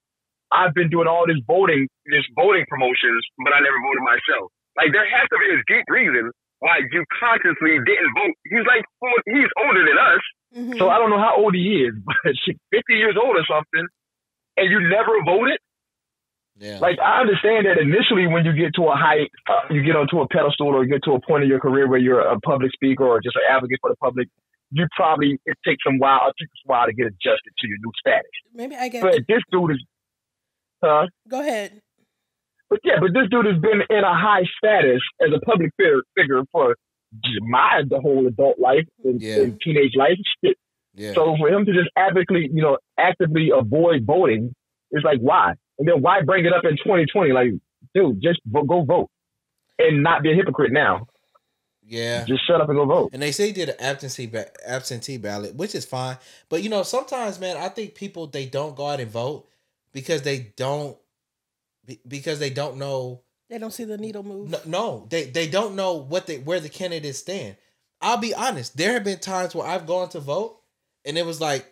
"I've been doing all this voting, this voting promotions, but I never voted myself." Like there has to be a deep reason why you consciously didn't vote. He's like four- he's older than us. So I don't know how old he is, but shit, fifty years old or something, and you never voted. Yeah. Like I understand that initially when you get to a height, uh, you get onto a pedestal or you get to a point in your career where you're a public speaker or just an advocate for the public, you probably it takes some while, it takes a while to get adjusted to your new status. Maybe I get. But this dude is, Huh. Go ahead. but yeah, but this dude has been in a high status as a public figure, figure for my the whole adult life and, Yeah. and teenage life. Shit. yeah. So for him to just actively, you know, actively avoid voting is like why? And then why bring it up in 2020? Like, dude, just vo- go vote and not be a hypocrite now. yeah. Just shut up and go vote. And they say he did an absentee ba- absentee ballot, which is fine. But you know, sometimes, man, I think people they don't go out and vote because they don't because they don't know. They don't see the needle move. No, no they they don't know what they where the candidates stand. I'll be honest. There have been times where I've gone to vote, and it was like,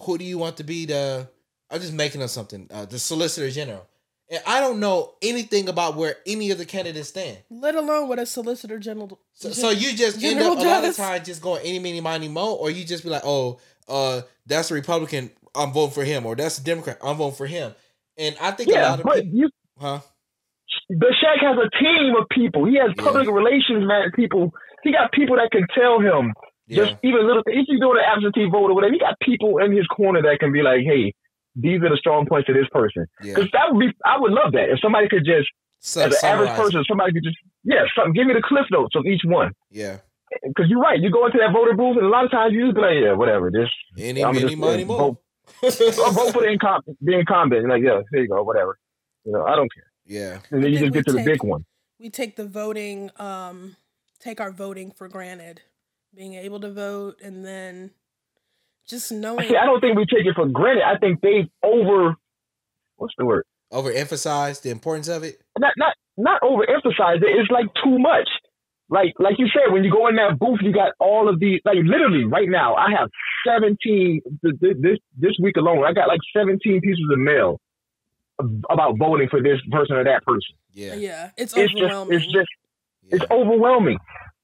who do you want to be the? I'm just making up something. Uh, the Solicitor General, and I don't know anything about where any of the candidates stand. Let alone what a solicitor general. So, so you just end General up a lot of does. times just going any, meeny, miny, mo, or you just be like, oh, uh, that's a Republican, I'm voting for him, or that's a Democrat, I'm voting for him. And I think a lot of but people, you, huh? The Shaq has a team of people. He has Yeah. public relations man people. He got people that can tell him Yeah, just even little. If he's doing an absentee vote or whatever, he got people in his corner that can be like, hey. These are the strong points of this person. yeah. Because that would be, I would love that if somebody could just, So, as an average summarize it. person, somebody could just, yeah, something. Give me the cliff notes of each one. Yeah. because you're right. You go into that voter booth, and a lot of times you just be like, yeah, whatever. Just Any, I'm many, just, money, mo. vote, vote for the incom- the incumbent. Like, yeah, there you go, whatever. You know, I don't care. Yeah. And then you think just get we to the big one. We take the voting, um, take our voting for granted, being able to vote, and then just knowing. See, I don't think we take it for granted. I think they over, what's the word? Overemphasize the importance of it. Not not not overemphasize it. It's like too much. Like like you said, when you go in that booth, you got all of these. Like literally, right now, I have seventeen th- th- this this week alone. I got like seventeen pieces of mail about voting for this person or that person. Yeah. yeah, it's It's just overwhelming. it's just Yeah. it's overwhelming.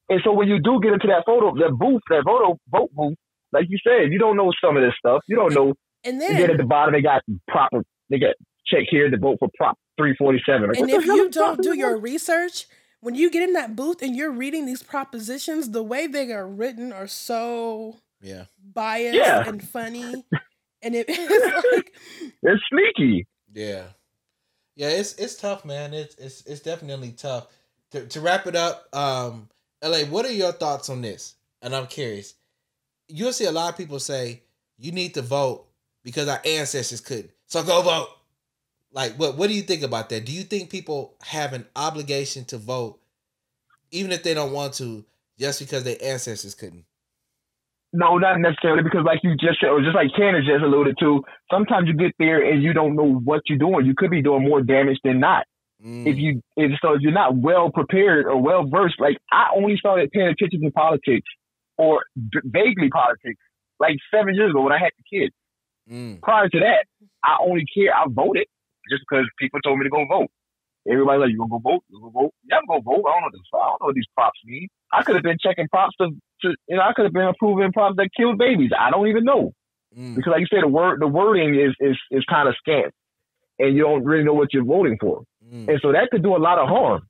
And so when you do get into that photo, that booth, that vote vote booth, like you said, you don't know some of this stuff. You don't know. and And then at the bottom, they got proper. They got check here to vote for Prop 347. Like, and if you don't do your research, when you get in that booth and you're reading these propositions, the way they are written are so Yeah. biased Yeah. and funny, and it, it's like it's sneaky. Yeah. Yeah, it's it's tough, man. It's it's it's definitely tough. To to wrap it up, um, LA, what are your thoughts on this? And I'm curious. You'll see a lot of people say you need to vote because our ancestors couldn't. So go vote. Like what what do you think about that? Do you think people have an obligation to vote even if they don't want to just because their ancestors couldn't? No, not necessarily because, like you just said, or just like Tanner just alluded to, sometimes you get there and you don't know what you're doing. You could be doing more damage than not. Mm. If you, if, so if you're not well prepared or well versed, like I only started paying attention to politics or vaguely politics like seven years ago when I had the kids. Mm. Prior to that, I only care. I voted just because people told me to go vote. Everybody's like, "You gonna go vote? You gonna vote? Yeah, I'm gonna vote. I don't know this. I don't know what these props mean. I could have been checking props to, to, you know, I could have been approving props that killed babies. I don't even know Mm. because, like you said, the word, the wording is is is kind of scant, and you don't really know what you're voting for, Mm. and so that could do a lot of harm.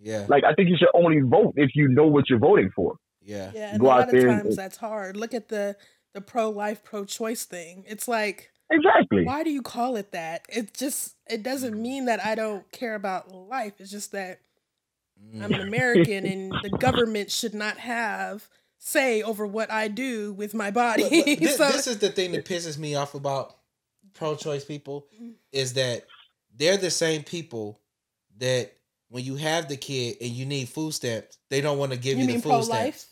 Yeah. Like I think you should only vote if you know what you're voting for. Yeah. Yeah, and Go a out lot of there and- times that's hard. Look at the the pro life, pro choice thing. It's like, Exactly. why do you call it that? It just it doesn't mean that I don't care about life. It's just that Mm. I'm an American and the government should not have say over what I do with my body. But- but thi- so this is the thing that pisses me off about pro-choice people Mhm. is that they're the same people that when you have the kid and you need food stamps, they don't want to give you you, mean the food pro stamps.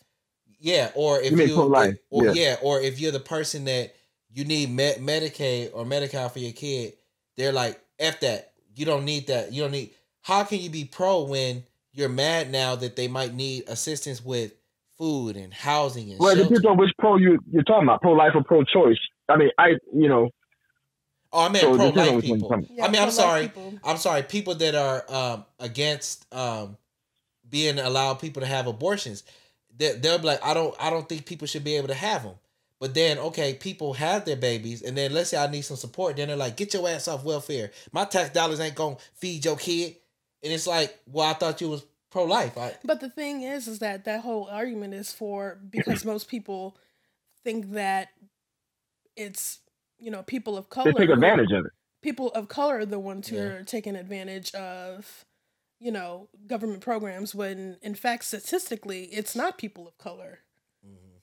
Yeah, or if You mean you, pro-life, or yeah. yeah, or if you're the person that you need Med- Medicaid or Medi-Cal for your kid, they're like, "F that. You don't need that. You don't need." How can you be pro when you're mad now that they might need assistance with food and housing and Well, it shelter? depends on which pro you you're talking about, pro life or pro choice. I mean, I you know, Oh, I meant so pro depends life which one you're people. Yeah, I mean, I'm sorry. people. I'm sorry. People that are um, against um, being allowed people to have abortions, they, they'll be like, I don't, I don't think people should be able to have them. But then, okay, people have their babies, and then let's say I need some support. Then they're like, get your ass off welfare. My tax dollars ain't gonna feed your kid. And it's like, well, I thought you was pro life. I, But the thing is, is that that whole argument is for because most people think that it's you know people of color they take advantage of it. people of color are the ones who Yeah. are taking advantage of you know government programs when in fact statistically it's not people of color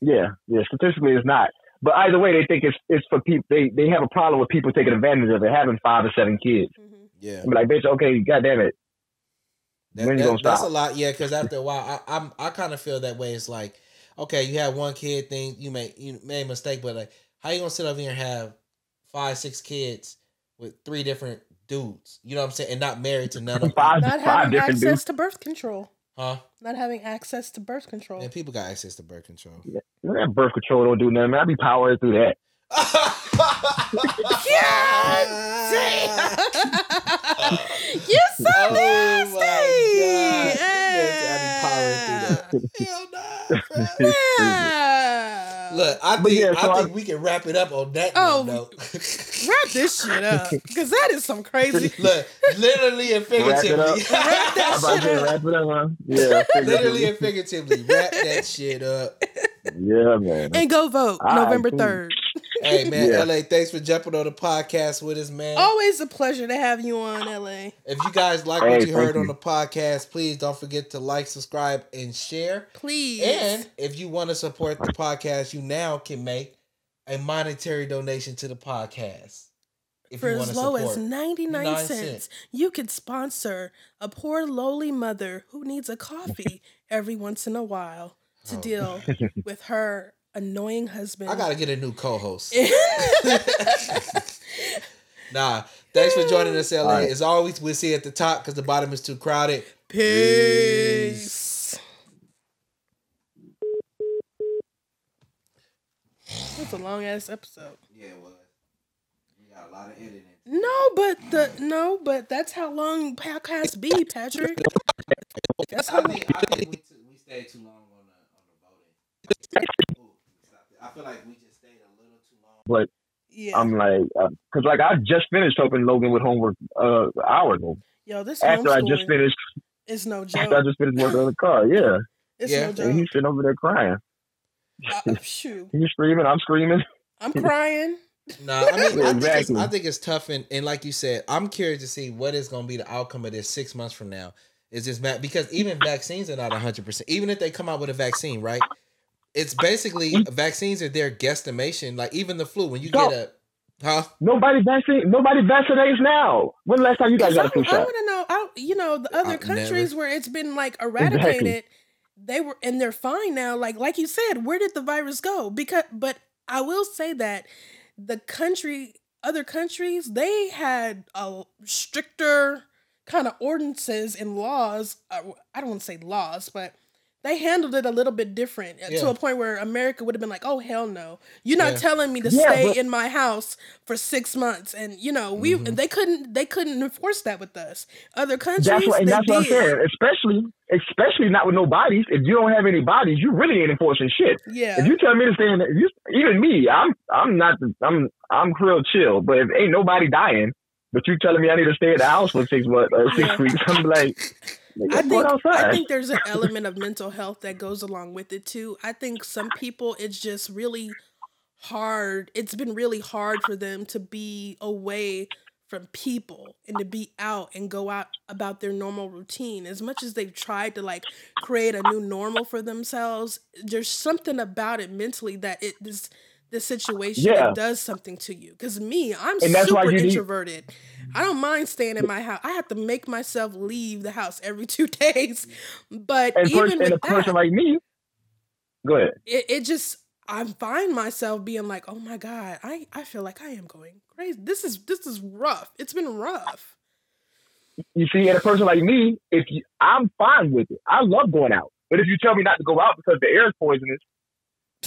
Yeah, yeah. Statistically, it's not. But either way, they think it's it's for people. They they have a problem with people taking advantage of it, having five or seven kids. Mm-hmm. yeah, I'm like, bitch, okay, goddamn it. That- When you that- gonna that's stop? a lot, yeah. Because after a while, I, I'm I kind of feel that way. It's like, okay, you have one kid thing, you made you made a mistake, but like, how you gonna sit over here and have five, six kids with three different dudes? You know what I'm saying? And not married to none of them, Five, not five having different access dudes. to birth control huh? not having access to birth control And people got access to birth control. That birth control don't do nothing. Man, I be powering through that. you're so Oh nasty God. Yes, I be powering through that. Hell nah. Yeah. Look, I But think yeah, so I I- think we can wrap it up on that Oh, note. wrap this shit up because that is some crazy Look, literally and Wrap it up. figuratively. Wrap that shit up. wrap it up, huh? Yeah, literally and figuratively. Wrap that shit up. Yeah, man. and go vote All right, November 3rd. Hey man, Yeah. LA, thanks for jumping on the podcast with us, man. Always a pleasure to have you on, LA. If you guys like Hey, what you heard you. on the podcast, please don't forget to like, subscribe, and share. Please. And if you want to support the podcast, you now can make a monetary donation to the podcast. If for you as low as 99 99 cents, cents. you could sponsor a poor lowly mother who needs a coffee every once in a while to Oh. deal with her annoying husband. I gotta get a new co-host. nah, thanks for joining us, LA. All right. As always, we'll see you at the top because the bottom is too crowded. Peace. That's a long ass episode. Yeah, it was. We got a lot of editing. No, but the no, but that's how long podcasts be, Patrick. That's how I think, I think we, t- we stayed too long on the on the voting. Ooh, stop it. I feel like we just stayed a little too long. But yeah. I'm like, because like I just finished helping Logan with homework uh, an hour ago. Yo, this After I just finished, It's no joke. after I just finished working on the car. Yeah, It's Yeah. no and he's sitting over there crying. Uh, shoot, He's screaming. I'm screaming. I'm crying. No, I mean, I, think it's, Exactly. I think it's tough, and, and like you said, I'm curious to see what is going to be the outcome of this six months from now. Is this ma- because even vaccines are not 100. percent Even if they come out with a vaccine, right? It's basically vaccines are their guesstimation. Like even the flu, when you So- get a, huh? Nobody vaccine. Nobody vaccinates now. When the last time you guys got a flu I want to know, I, you know, the other I've countries where it's been like eradicated, they were and they're fine now. Like like you said, where did the virus go? Because, but I will say that the country, other countries, they had a stricter kind of ordinances and laws. Uh, I don't want to say laws, but. They handled it a little bit different uh, to a point where America would have been like, "Oh hell no! You're not Yeah. telling me to Yeah, stay but- in my house for six months." And you know, we Mhm. they couldn't they couldn't enforce that with us. Other countries, That's what, and they that's what I'm saying. Especially, especially not with no bodies. If you don't have any bodies, you really ain't enforcing shit. Yeah, If you tell me to stay in, if you, even me, I'm, I'm not, I'm, I'm real chill. But if ain't nobody dying, but you telling me I need to stay at the house for six months, uh, six Yeah. weeks, I'm like, nigga, I think. I think there's an element of mental health that goes along with it too. I think some people it's just really hard. It's been really hard for them to be away from people and to be out and go out about their normal routine. As much as they've tried to like create a new normal for themselves, there's something about it mentally that it this this situation Yeah. it does something to you. Cause me, I'm And that's why super you need- introverted. I don't mind staying in my house. I have to make myself leave the house every two days. But and, even with a that, person like me, go ahead. it, it just I find myself being like, oh my God, I, I feel like I am going crazy. This is this is rough. It's been rough. You see, and a person like me, if you, I'm fine with it. I love going out. But if you tell me not to go out because the air is poisonous,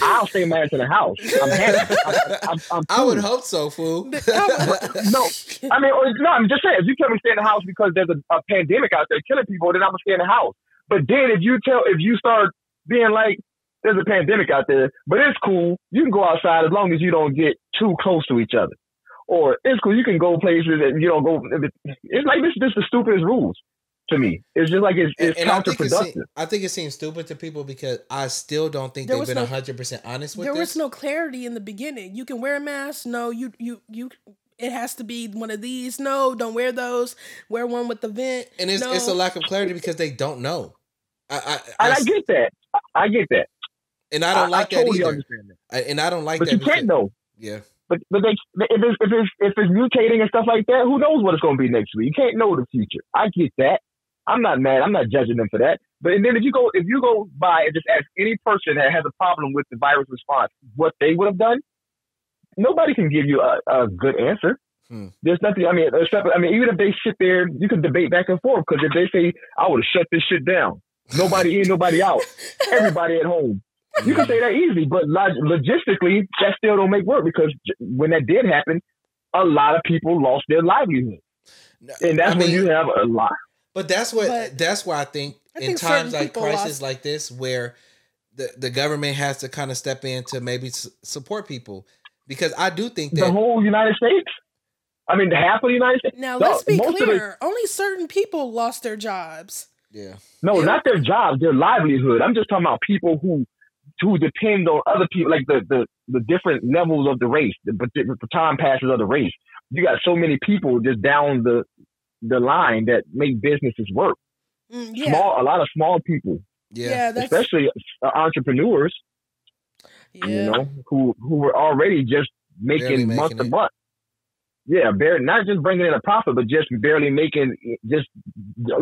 I'll stay my ass in the house. I'm happy. I'm, I'm, I'm I would hope so, fool. No, I mean, or, no, I'm just saying, if you tell me stay in the house because there's a, a pandemic out there killing people, then I'm gonna stay in the house. But then if you tell, if you start being like, there's a pandemic out there, but it's cool, you can go outside as long as you don't get too close to each other. Or it's cool, you can go places and you don't go. It's like this, this is the stupidest rules to me. It's just like it's, And- it's and I think it, counterproductive. seem- I think it seems stupid to people because I still don't think There they've was been no- hundred percent honest with there this. was no clarity in the beginning. You can wear a mask. No, you you you. It has to be one of these. No, don't wear those. Wear one with the vent. and it's no. it's a lack of clarity because they don't know. I, I, I- I get that. I- I get that. and I don't like that totally either. understand that. I, and I don't like But that. you because- can't though. Yeah, But but they, if it's if it's if it's mutating and stuff like that, who knows what it's going to be next week? You can't know the future. I get that. I'm not mad. I'm not judging them for that. But and then if you go if you go by and just ask any person that has a problem with the virus response what they would have done, nobody can give you a, a good answer. Hmm. There's nothing. I mean, except I mean, even if they sit there, you can debate back and forth. Because if they say I would have shut this shit down, nobody in, nobody out, everybody at home. You can say that easily, but log- logistically, that still don't make work because j- when that did happen, a lot of people lost their livelihood, and that's I when mean, you have a lot. But that's what But that's why I think I in think times like people crisis lost- like this, where the the government has to kind of step in to maybe s- support people, because I do think that The whole United States. I mean, half of the United States. Now No, let's be most of the- clear. Only certain people lost their jobs. yeah, No, Yeah. not their jobs, their livelihood. I'm just talking about people who who depend on other people, like the the, the different levels of the race, the, but the, the time passes of the race. You got so many people just down the the line that make businesses work. Mm, yeah, Small, a lot of small people, yeah, yeah, that's especially uh, entrepreneurs, yeah. you know, who who were already just making, Barely month making to it. month. Yeah, barely, not just bringing in a profit, but just barely making just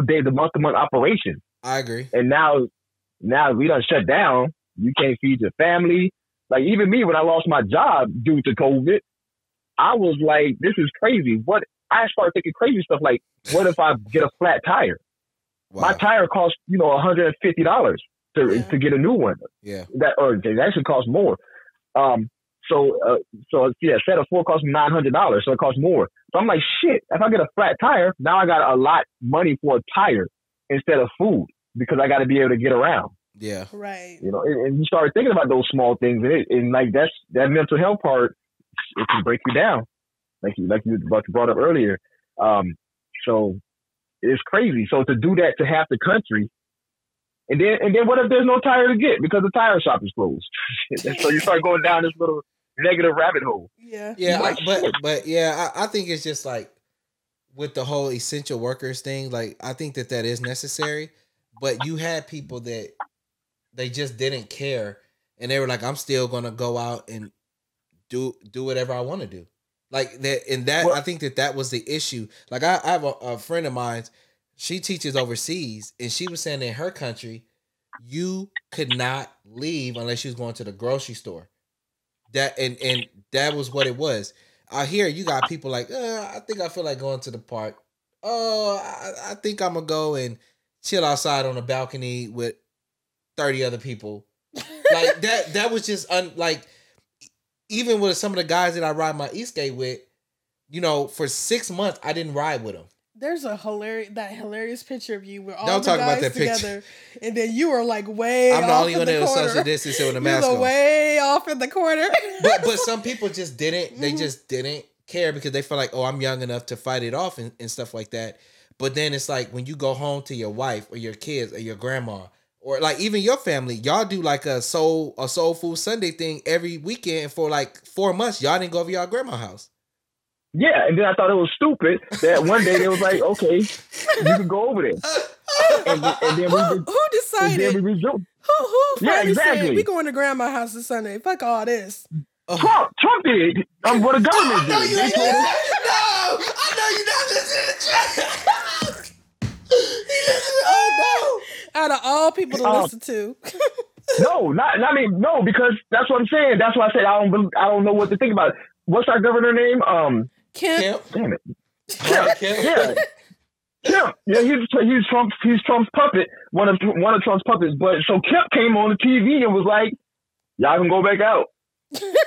day the month to month operation. I agree. and now now we don't shut down. You can't feed your family. Like even me, when I lost my job due to COVID, I was like, "This is crazy." What I started thinking crazy stuff like, "What if I get a flat tire? Wow. My tire costs you know one hundred and fifty dollars to Yeah. to get a new one. yeah, That or it actually costs more. Um, so uh, so yeah, set of four costs me nine hundred dollars, so it costs more. So I'm like, shit. If I get a flat tire, now I got a lot money for a tire instead of food because I got to be able to get around. yeah, right. You know, and, and you start thinking about those small things, and, it, and like that's that mental health part, it can break you down, like you like you brought brought up earlier. Um, so it's crazy. So to do that to half the country, and then and then what if there's no tire to get because the tire shop is closed? so you start going down this little negative rabbit hole. Yeah. Yeah, Like, I- but but yeah, I, I think it's just like with the whole essential workers thing. Like, I think that that is necessary. But you had people that they just didn't care, and they were like, "I'm still gonna go out and do do whatever I want to do." Like that, and that Well- I think that that was the issue. Like, I, I have a, a friend of mine. She teaches overseas, and she was saying in her country, you could not leave unless you was going to the grocery store. That and and that was what it was. Out here, you got people like, uh, I think I feel like going to the park. Oh, I, I think I'm gonna go and chill outside on a balcony with thirty other people. Like that. That was just un, like even with some of the guys that I ride my Eastgate with. You know, for six months I didn't ride with them. There's a hilarious that hilarious picture of you with all Don't the guys that picture. together, and then you were like way. I'm the only in one that was social distancing with a mask on. way off in the corner. but but some people just didn't they Mhm. just didn't care because they felt like oh i'm young enough to fight it off and, and stuff like that but then it's like when you go home to your wife or your kids or your grandma or like even your family y'all do like a soul a soul food sunday thing every weekend for like four months y'all didn't go over y'all grandma house Yeah, and then I thought it was stupid that one day they was like, okay, you can go over there, and, then- and then we who, just, who and decided? then Who we resumed. who Yeah, finally said exactly. we going to grandma house this Sunday? Fuck all this. oh. Trump, Trump did. Um, what the government did. They told us- no i know you're not listening to Trump. He listened to, oh Out of all people to Oh. listen to, No, not, not I mean no, because that's what I'm saying. That's why I said I don't. I don't know what to think about. It. What's our governor name? Um, Kemp. damn it. Kemp. Kemp. Yeah, Kemp. Yeah, he's he's Trump's he's Trump's puppet. One of one of Trump's puppets. But so Kemp came on the TV and was like, "Y'all can go back out,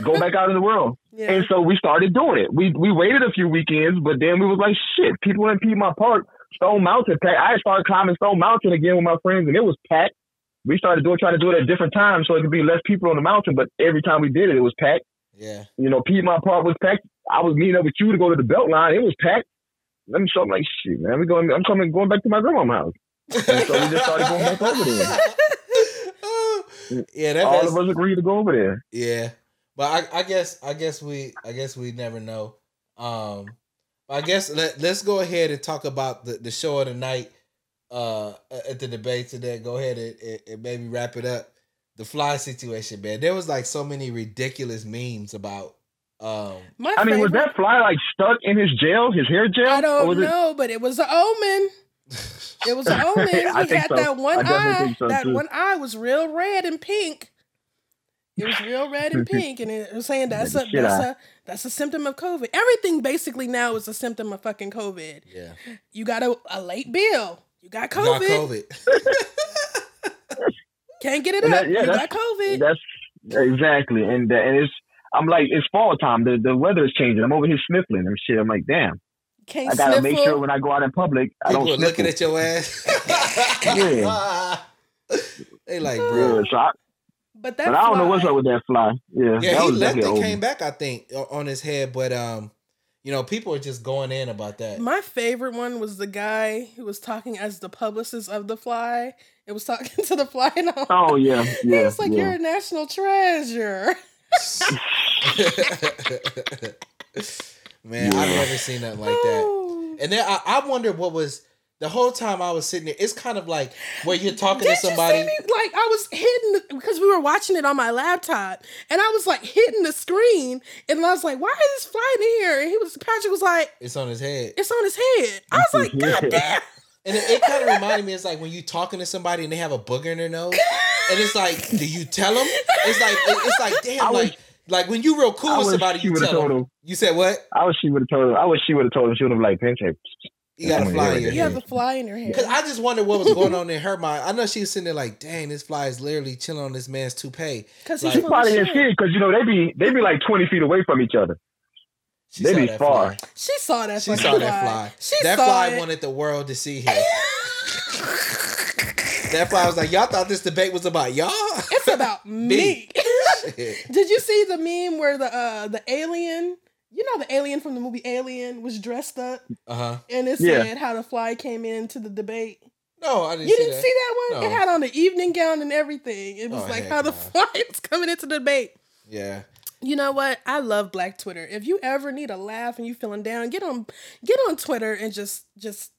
go back out in the world." Yeah. And so we started doing it. We we waited a few weekends, but then we was like, "Shit, people in Piedmont Park, Stone Mountain packed." I started climbing Stone Mountain again with my friends, and it was packed. We started doing trying to do it at different times so it could be less people on the mountain, but every time we did it, it was packed. yeah You know, Piedmont Park was packed. I was meeting up with you to go to the Beltline. It was packed. Let me show them like shit, man. We going. I'm coming, going back to my grandma's house. And so we just started going back over there. yeah that All of us agreed to go over there. Yeah, but I, I guess I guess we I guess we never know. Um, I guess let let's go ahead and talk about the, the show of the night. Uh, at the debate today, go ahead and, and, and maybe wrap it up. The fly situation, man. There was like so many ridiculous memes about. Um, My I mean, was that fly like stuck in his jail, his hair gel? I don't was it- know, but it was an omen. It was an omen. He I think had so. that one I eye. so, that too. one eye was real red and pink. It was real red and pink, and it was saying that's a Like a shit that's a that's a symptom of COVID. Everything basically now is a symptom of fucking COVID. yeah, You got a, a late bill. You got You COVID. got COVID. Can't get it And up. that- yeah, you got that's- COVID. That's exactly, and uh, and it's. I'm like, it's fall time. The the weather is changing. I'm over here sniffling and shit. I'm like, damn. Can't I gotta sniffle. make sure when I go out in public, I People don't are looking at your ass. they like, Yeah, bro. so I, but that but I don't know what's up with that fly. Yeah, Yeah, that he was left and came back. I think on his head, but um, you know, people are just going in about that. My favorite one was the guy who was talking as the publicist of the fly. It was talking to the fly and all. Oh yeah, He yeah, was like, yeah. "You're a national treasure." Man, I've never seen nothing like that. And then I, I wonder what was the whole time I was sitting there. It's kind of like where you're talking Did to somebody. you see me? Like I was hitting because we were watching it on my laptop, and I was like hitting the screen, and I was like, "Why is this flying in here?" And he was Patrick was like, It's on his head, "It's on his head." I was like, "God damn!" and it, it kind of reminded me. It's like when you're talking to somebody and they have a booger in their nose, and it's like, do you tell them? It's like it- it's like damn, I like like when you real cool I with somebody, you would've tell told them. him. You said what? I wish she would have told him. I wish she would have told him. She would have like, pinch it. You got a fly in your You have a fly in your hair. Because I just wondered what was going on in her mind. I know she was sitting there like, dang, this fly is literally chilling on this man's toupee. Because like- he's She full of probably didn't shit. see it because you know they be they be like twenty feet away from each other. She They saw be that far. fly. She saw that. She fucking saw that fly. She that saw fly it. wanted the world to see him. that fly was like, y'all thought this debate was about y'all? It's about me. Shit. Did you see the meme where the uh the alien, you know the alien from the movie Alien was dressed up Uh-huh. and it Yeah. said how the fly came into the debate. No, I didn't You see didn't that. see that one? No. It had on the evening gown and everything. It was Oh, like heck how the no. fly was coming into the debate. Yeah. You know what? I love Black Twitter. If you ever need a laugh and you feeling down, get on get on Twitter and just just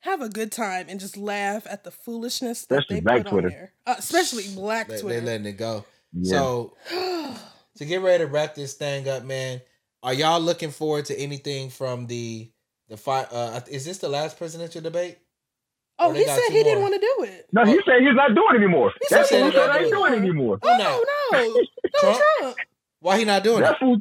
have a good time and just laugh at the foolishness that Especially they Black put Twitter. on there. Uh, especially Black They, they Twitter. letting it go. Yeah. So to get ready to wrap this thing up, man, are y'all looking forward to anything from the the fight? Uh, is this the last presidential debate? oh, he said two he didn't want to do it. no, he said he's not doing it anymore. He That's said what he he's said. not ain't doing doing it. it anymore. Oh no, no Trump? Trump. Why he not doing That it? fool.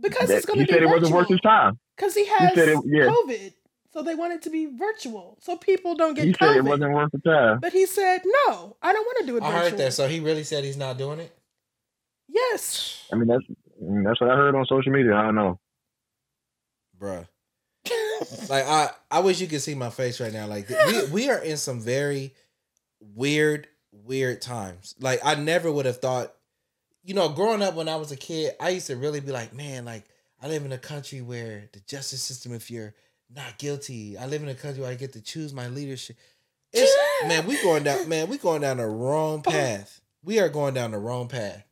Because that- it's going to be said it wasn't worth his time. Because he has said it- yeah. COVID, so they want it to be virtual, so people don't get He said it wasn't worth the time. But he said, "No, I don't want to do it I virtual." heard that. So he really said he's not doing it. yes. I mean, that's I mean, that's what I heard on social media. I don't know. Bruh. Like I, I wish you could see my face right now. Like we, we are in some very weird, weird times. Like I never would have thought. You know, growing up when I was a kid, I used to really be like, man, like I live in a country where the justice system, if you're not guilty, I live in a country where I get to choose my leadership. It's man, we going down, man, we going down the wrong oh. path. We are going down the wrong path.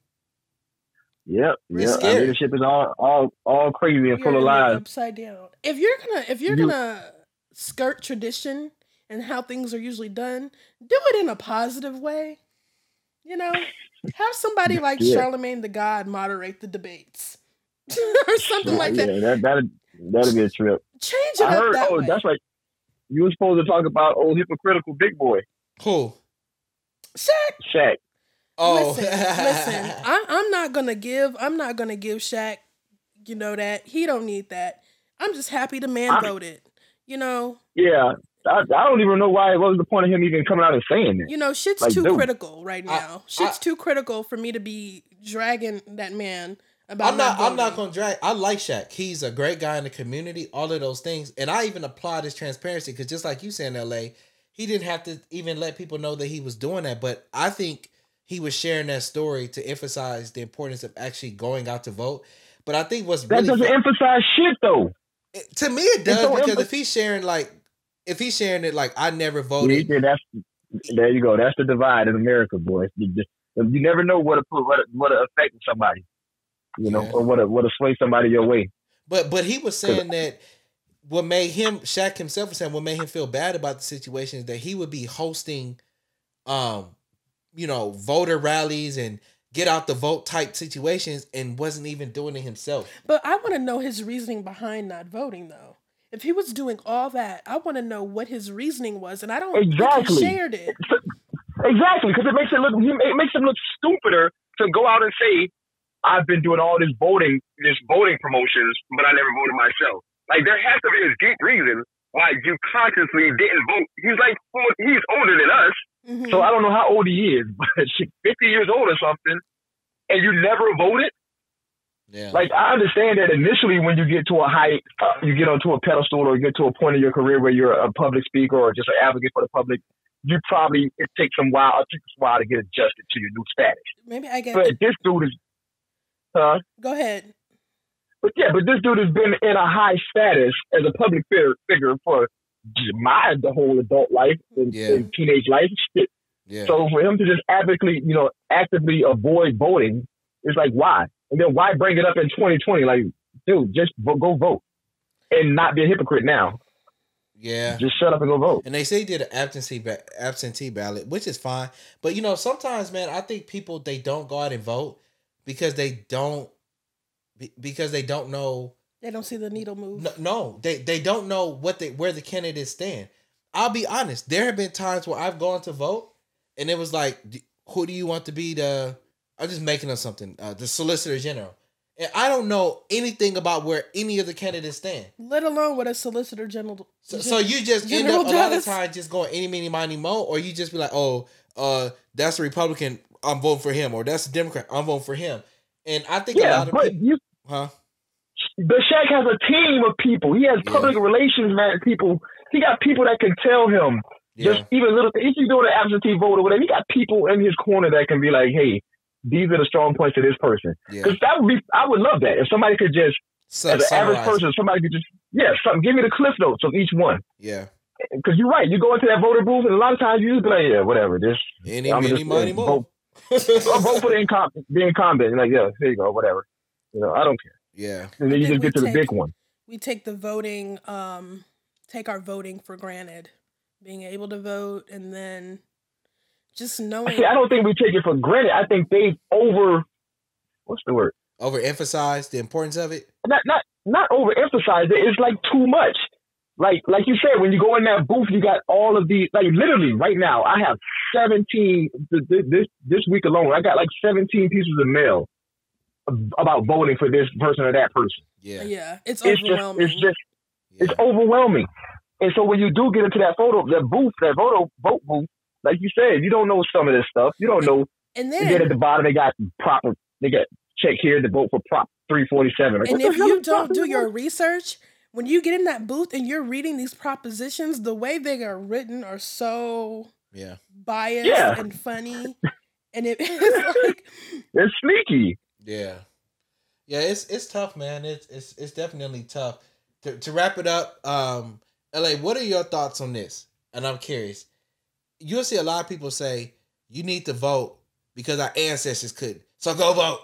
Yep, We're yep. Our leadership is all all all crazy and You're full of lies. Upside down. If you're gonna, if you're You- gonna skirt tradition and how things are usually done, do it in a positive way. You know, have somebody like Yeah. Charlamagne tha God moderate the debates or something like yeah, that. that that'd, that'd be a trip. Change it I up heard. that Oh, way. that's right. You were supposed to talk about old hypocritical big boy Who? Shaq. Shaq, Oh, listen, listen. I, I'm not gonna give. I'm not gonna give Shaq. You know that he don't need that. I'm just happy the man I- voted. You know, Yeah, I, I don't even know why. What was the point of him even coming out and saying that? you know, shit's Like, too dude. critical right I- now. shit's too critical for me to be dragging that man about. I'm not. I'm not gonna drag. I like Shaq. He's a great guy in the community. All of those things, and I even applaud his transparency because just like you said in L.A., he didn't have to even let people know that he was doing that. But I think he was sharing that story to emphasize the importance of actually going out to vote. But I think what's That really doesn't emphasize shit though. it- to me it does don't because emph- if he's sharing like if he's sharing it like I never voted. yeah, that's there you go. That's the divide in America, boys. You just you never know what to put what what to affect somebody, you know, Yeah. or what to what to sway somebody your way. But but he was saying that what made him Shaq himself was saying what made him feel bad about the situation is that he would be hosting um you know voter rallies and get out the vote type situations and wasn't even doing it himself. But I want to know his reasoning behind not voting, though. If he was doing all that, I want to know what his reasoning was, and I don't Exactly. think he shared it. Exactly, because it makes it look it makes him look stupider to go out and say, "I've been doing all this voting, this voting promotions, but I never voted myself." Like there has to be a deep reason why you consciously didn't vote. He's like four- he's older than us, Mhm. so I don't know how old he is, but shit, fifty years old or something, and you never voted. Yeah. Like I understand that initially when you get to a height, uh, you get onto a pedestal or you get to a point in your career where you're a public speaker or just an advocate for the public, you probably it takes some while it takes a while to get adjusted to your new status. Maybe I get. But this dude is, huh? Go ahead. but yeah, but this dude has been in a high status as a public figure, figure for my the whole adult life and, Yeah. and teenage life. Shit. yeah. So for him to just actively, you know, actively avoid voting, it's like why? And then why bring it up in 2020? Like, dude, just go vote and not be a hypocrite now. yeah. Just shut up and go vote. And they say he did an absentee ba- absentee ballot, which is fine. But you know, sometimes, man, I think people they don't go out and vote because they don't be- because they don't know. They don't see the needle move. No, no, they they don't know what they where the candidates stand. I'll be honest. There have been times where I've gone to vote, and it was like, who do you want to be the? I'm just making up something. Uh, the Solicitor General, and I don't know anything about where any of the candidates stand. Let alone what a solicitor general. So, so you just end General up a lot of times just going any, meeny, miny, mo, or you just be like, oh, uh, that's a Republican, I'm voting for him, or that's a Democrat, I'm voting for him. And I think a lot of people, you, huh? The Shaq has a team of people. He has Yeah. public relations man people. He got people that can tell him Yeah, just even little. If you're doing an absentee vote or whatever, he got people in his corner that can be like, hey, these are the strong points of this person. yeah. Because that would be, I would love that if somebody could just, So, as an average person, somebody could just, yeah, something. Give me the cliff notes of each one. Yeah, Because you're right. You go into that voter booth, and a lot of times you just be like, yeah, whatever. Just any, I'm many, just, money, vote, vote for the, incom- the incumbent. Like, yeah, there you go, whatever. You know, I don't care. Yeah. And then you just get to we the take- big one. we take the voting um take our voting for granted being able to vote and then just knowing See, I don't think we take it for granted. I think they over, what's the word? Overemphasize the importance of it. Not not not overemphasize it. It's like too much. Like like you said, when you go in that booth, you got all of these. Like literally, right now, I have seventeen th- th- this this week alone. I got like seventeen pieces of mail about voting for this person or that person. Yeah. yeah it's It's just overwhelming it's just yeah. it's overwhelming. And so when you do get into that photo, that booth, that photo vote booth, like you said, you don't know some of this stuff. You don't know. and And then at the bottom, they got proper. They got check here to vote for Prop 347. Like, and if you don't do your 347? research when you get in that booth and you're reading these propositions the way they are written are so Yeah. biased Yeah. and funny and it, it's like It's sneaky. Yeah. Yeah, it's it's tough, man. It's it's it's definitely tough. To to wrap it up, um, LA, what are your thoughts on this? And I'm curious. You'll see a lot of people say you need to vote because our ancestors couldn't. So go vote.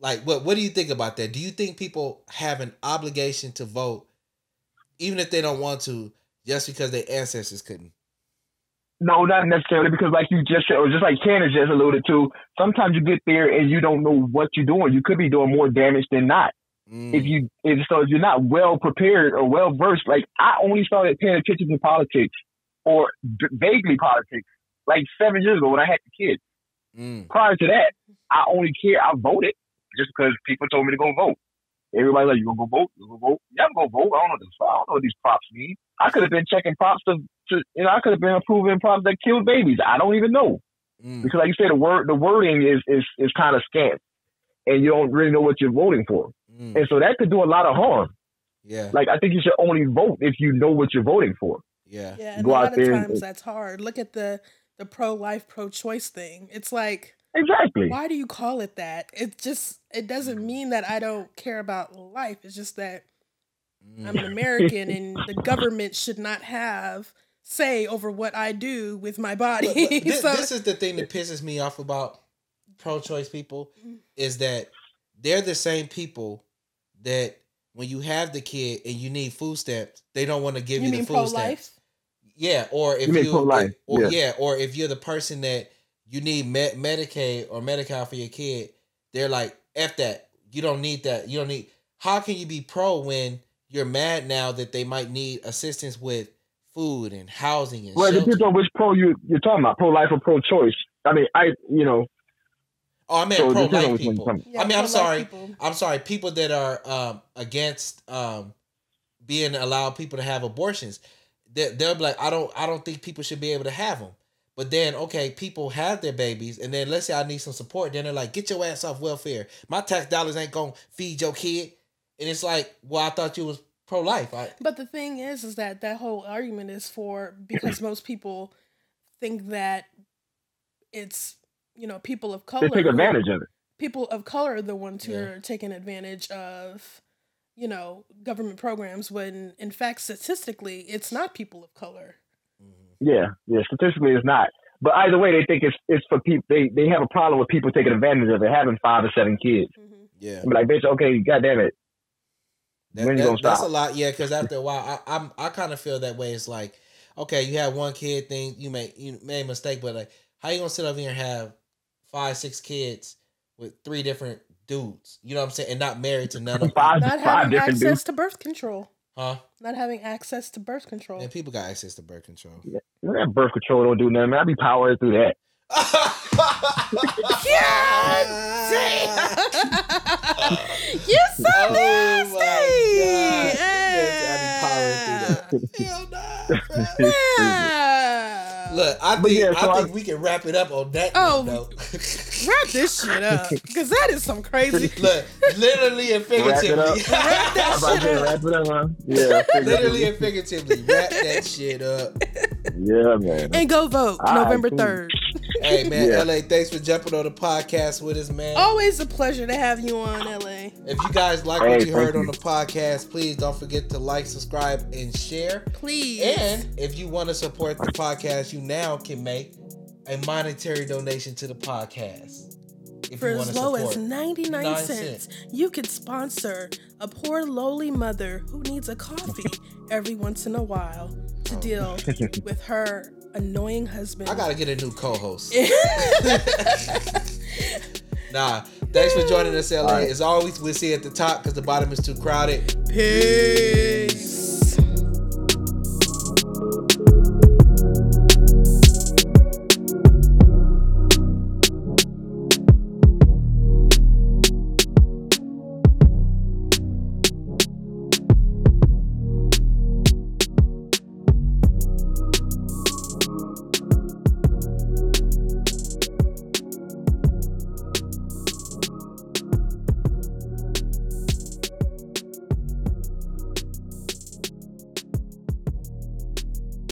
Like what what do you think about that? Do you think people have an obligation to vote even if they don't want to just because their ancestors couldn't? No, not necessarily because, like you just said, or just like Candace just alluded to, sometimes you get there and you don't know what you're doing. You could be doing more damage than not. Mm, If you, if so, if you're not well prepared or well versed, like I only started paying attention to politics or vaguely politics like seven years ago when I had the kids. mm, Prior to that, I only care. I voted just because people told me to go vote. Everybody's like, "You gonna go vote? You gonna go vote? Yeah, I'm gonna vote. I don't know this. I don't know what these props mean. I could have been checking props to, you know, I could have been approving props that killed babies. I don't even know mm. because, like you said, the word, the wording is is is kind of scant, and you don't really know what you're voting for, mm. and so that could do a lot of harm. Yeah. Like I think you should only vote if you know what you're voting for. Yeah. yeah and Go a out lot of there and- times that's hard look at the the pro-life pro-choice thing it's like Exactly. why do you call it that it just it doesn't mean that i don't care about life it's just that i'm Mm. an american and the government should not have say over what i do with my body But- but thi- so this is the thing that pisses me off about pro-choice people Mhm. is that they're the same people that when you have the kid and you need food stamps, they don't want to give you, you the food pro-life stamps. Yeah, or if You you, mean pro-life, or yeah. yeah, or if you're the person that you need med- Medicaid or Medi-Cal for your kid, they're like, "F that. You don't need that. You don't need." How can you be pro when you're mad now that they might need assistance with food and housing and Well, it shelter? depends on which pro you you're talking about, pro life or pro choice. I mean, I you know, Oh, I meant So pro life which one you're people. Yeah, I mean, I'm sorry. people. I'm sorry. People that are um, against um, being allowed people to have abortions, they, they'll be like, I don't, I don't think people should be able to have them. But then, okay, people have their babies, and then let's say I need some support. Then they're like, get your ass off welfare. My tax dollars ain't gonna feed your kid. And it's like, well, I thought you was pro life. I, But the thing is, is that that whole argument is for because most people think that it's you know people of color they take advantage of it. people of color are the ones who Yeah. are taking advantage of you know government programs when in fact statistically it's not people of color. Mm-hmm. Yeah, yeah. Statistically, it's not. But either way, they think it's it's for people. They they have a problem with people taking advantage of it, having five or seven kids. Mm-hmm. yeah, I'm like, bitch, okay, goddamn it. That- When you that- gonna that's stop? a lot. Yeah, because after a while, I, I'm I kind of feel that way. It's like, okay, you have one kid thing, you made you made a mistake, but like, how you gonna sit up here and have five, six kids with three different dudes? You know what I'm saying? And not married to none of them, Five Not five having different access dudes. to birth control. huh? Not having access to birth control. And people got access to birth control. Yeah, That birth control don't do nothing. Man, I be powered through that. You're so Oh nasty. Yes, I be powering through that. Hell nah, bruh. Yeah. Look, I think yeah, so I I- we can wrap it up on that Oh. note. Wrap this shit up, because that is some crazy. Look, literally and Wrap it up. figuratively. Wrap that shit up. wrap it up, man. Yeah, literally and figuratively. Wrap that shit up. yeah, man. And go vote All right, November cool. 3rd. Hey man, Yeah. LA, thanks for jumping on the podcast with us, man. Always a pleasure to have you on, LA. If you guys like Hey, what you heard you. on the podcast, please don't forget to like, subscribe, and share. Please. And if you want to support the podcast, you now can make a monetary donation to the podcast. If For you as wanna low as 99 Nine cents, you could sponsor a poor lowly mother who needs a coffee every once in a while to oh. deal with her annoying husband. I gotta get a new co-host. nah. Thanks for joining us, LA. All right. As always, we'll see you at the top because the bottom is too crowded. Peace.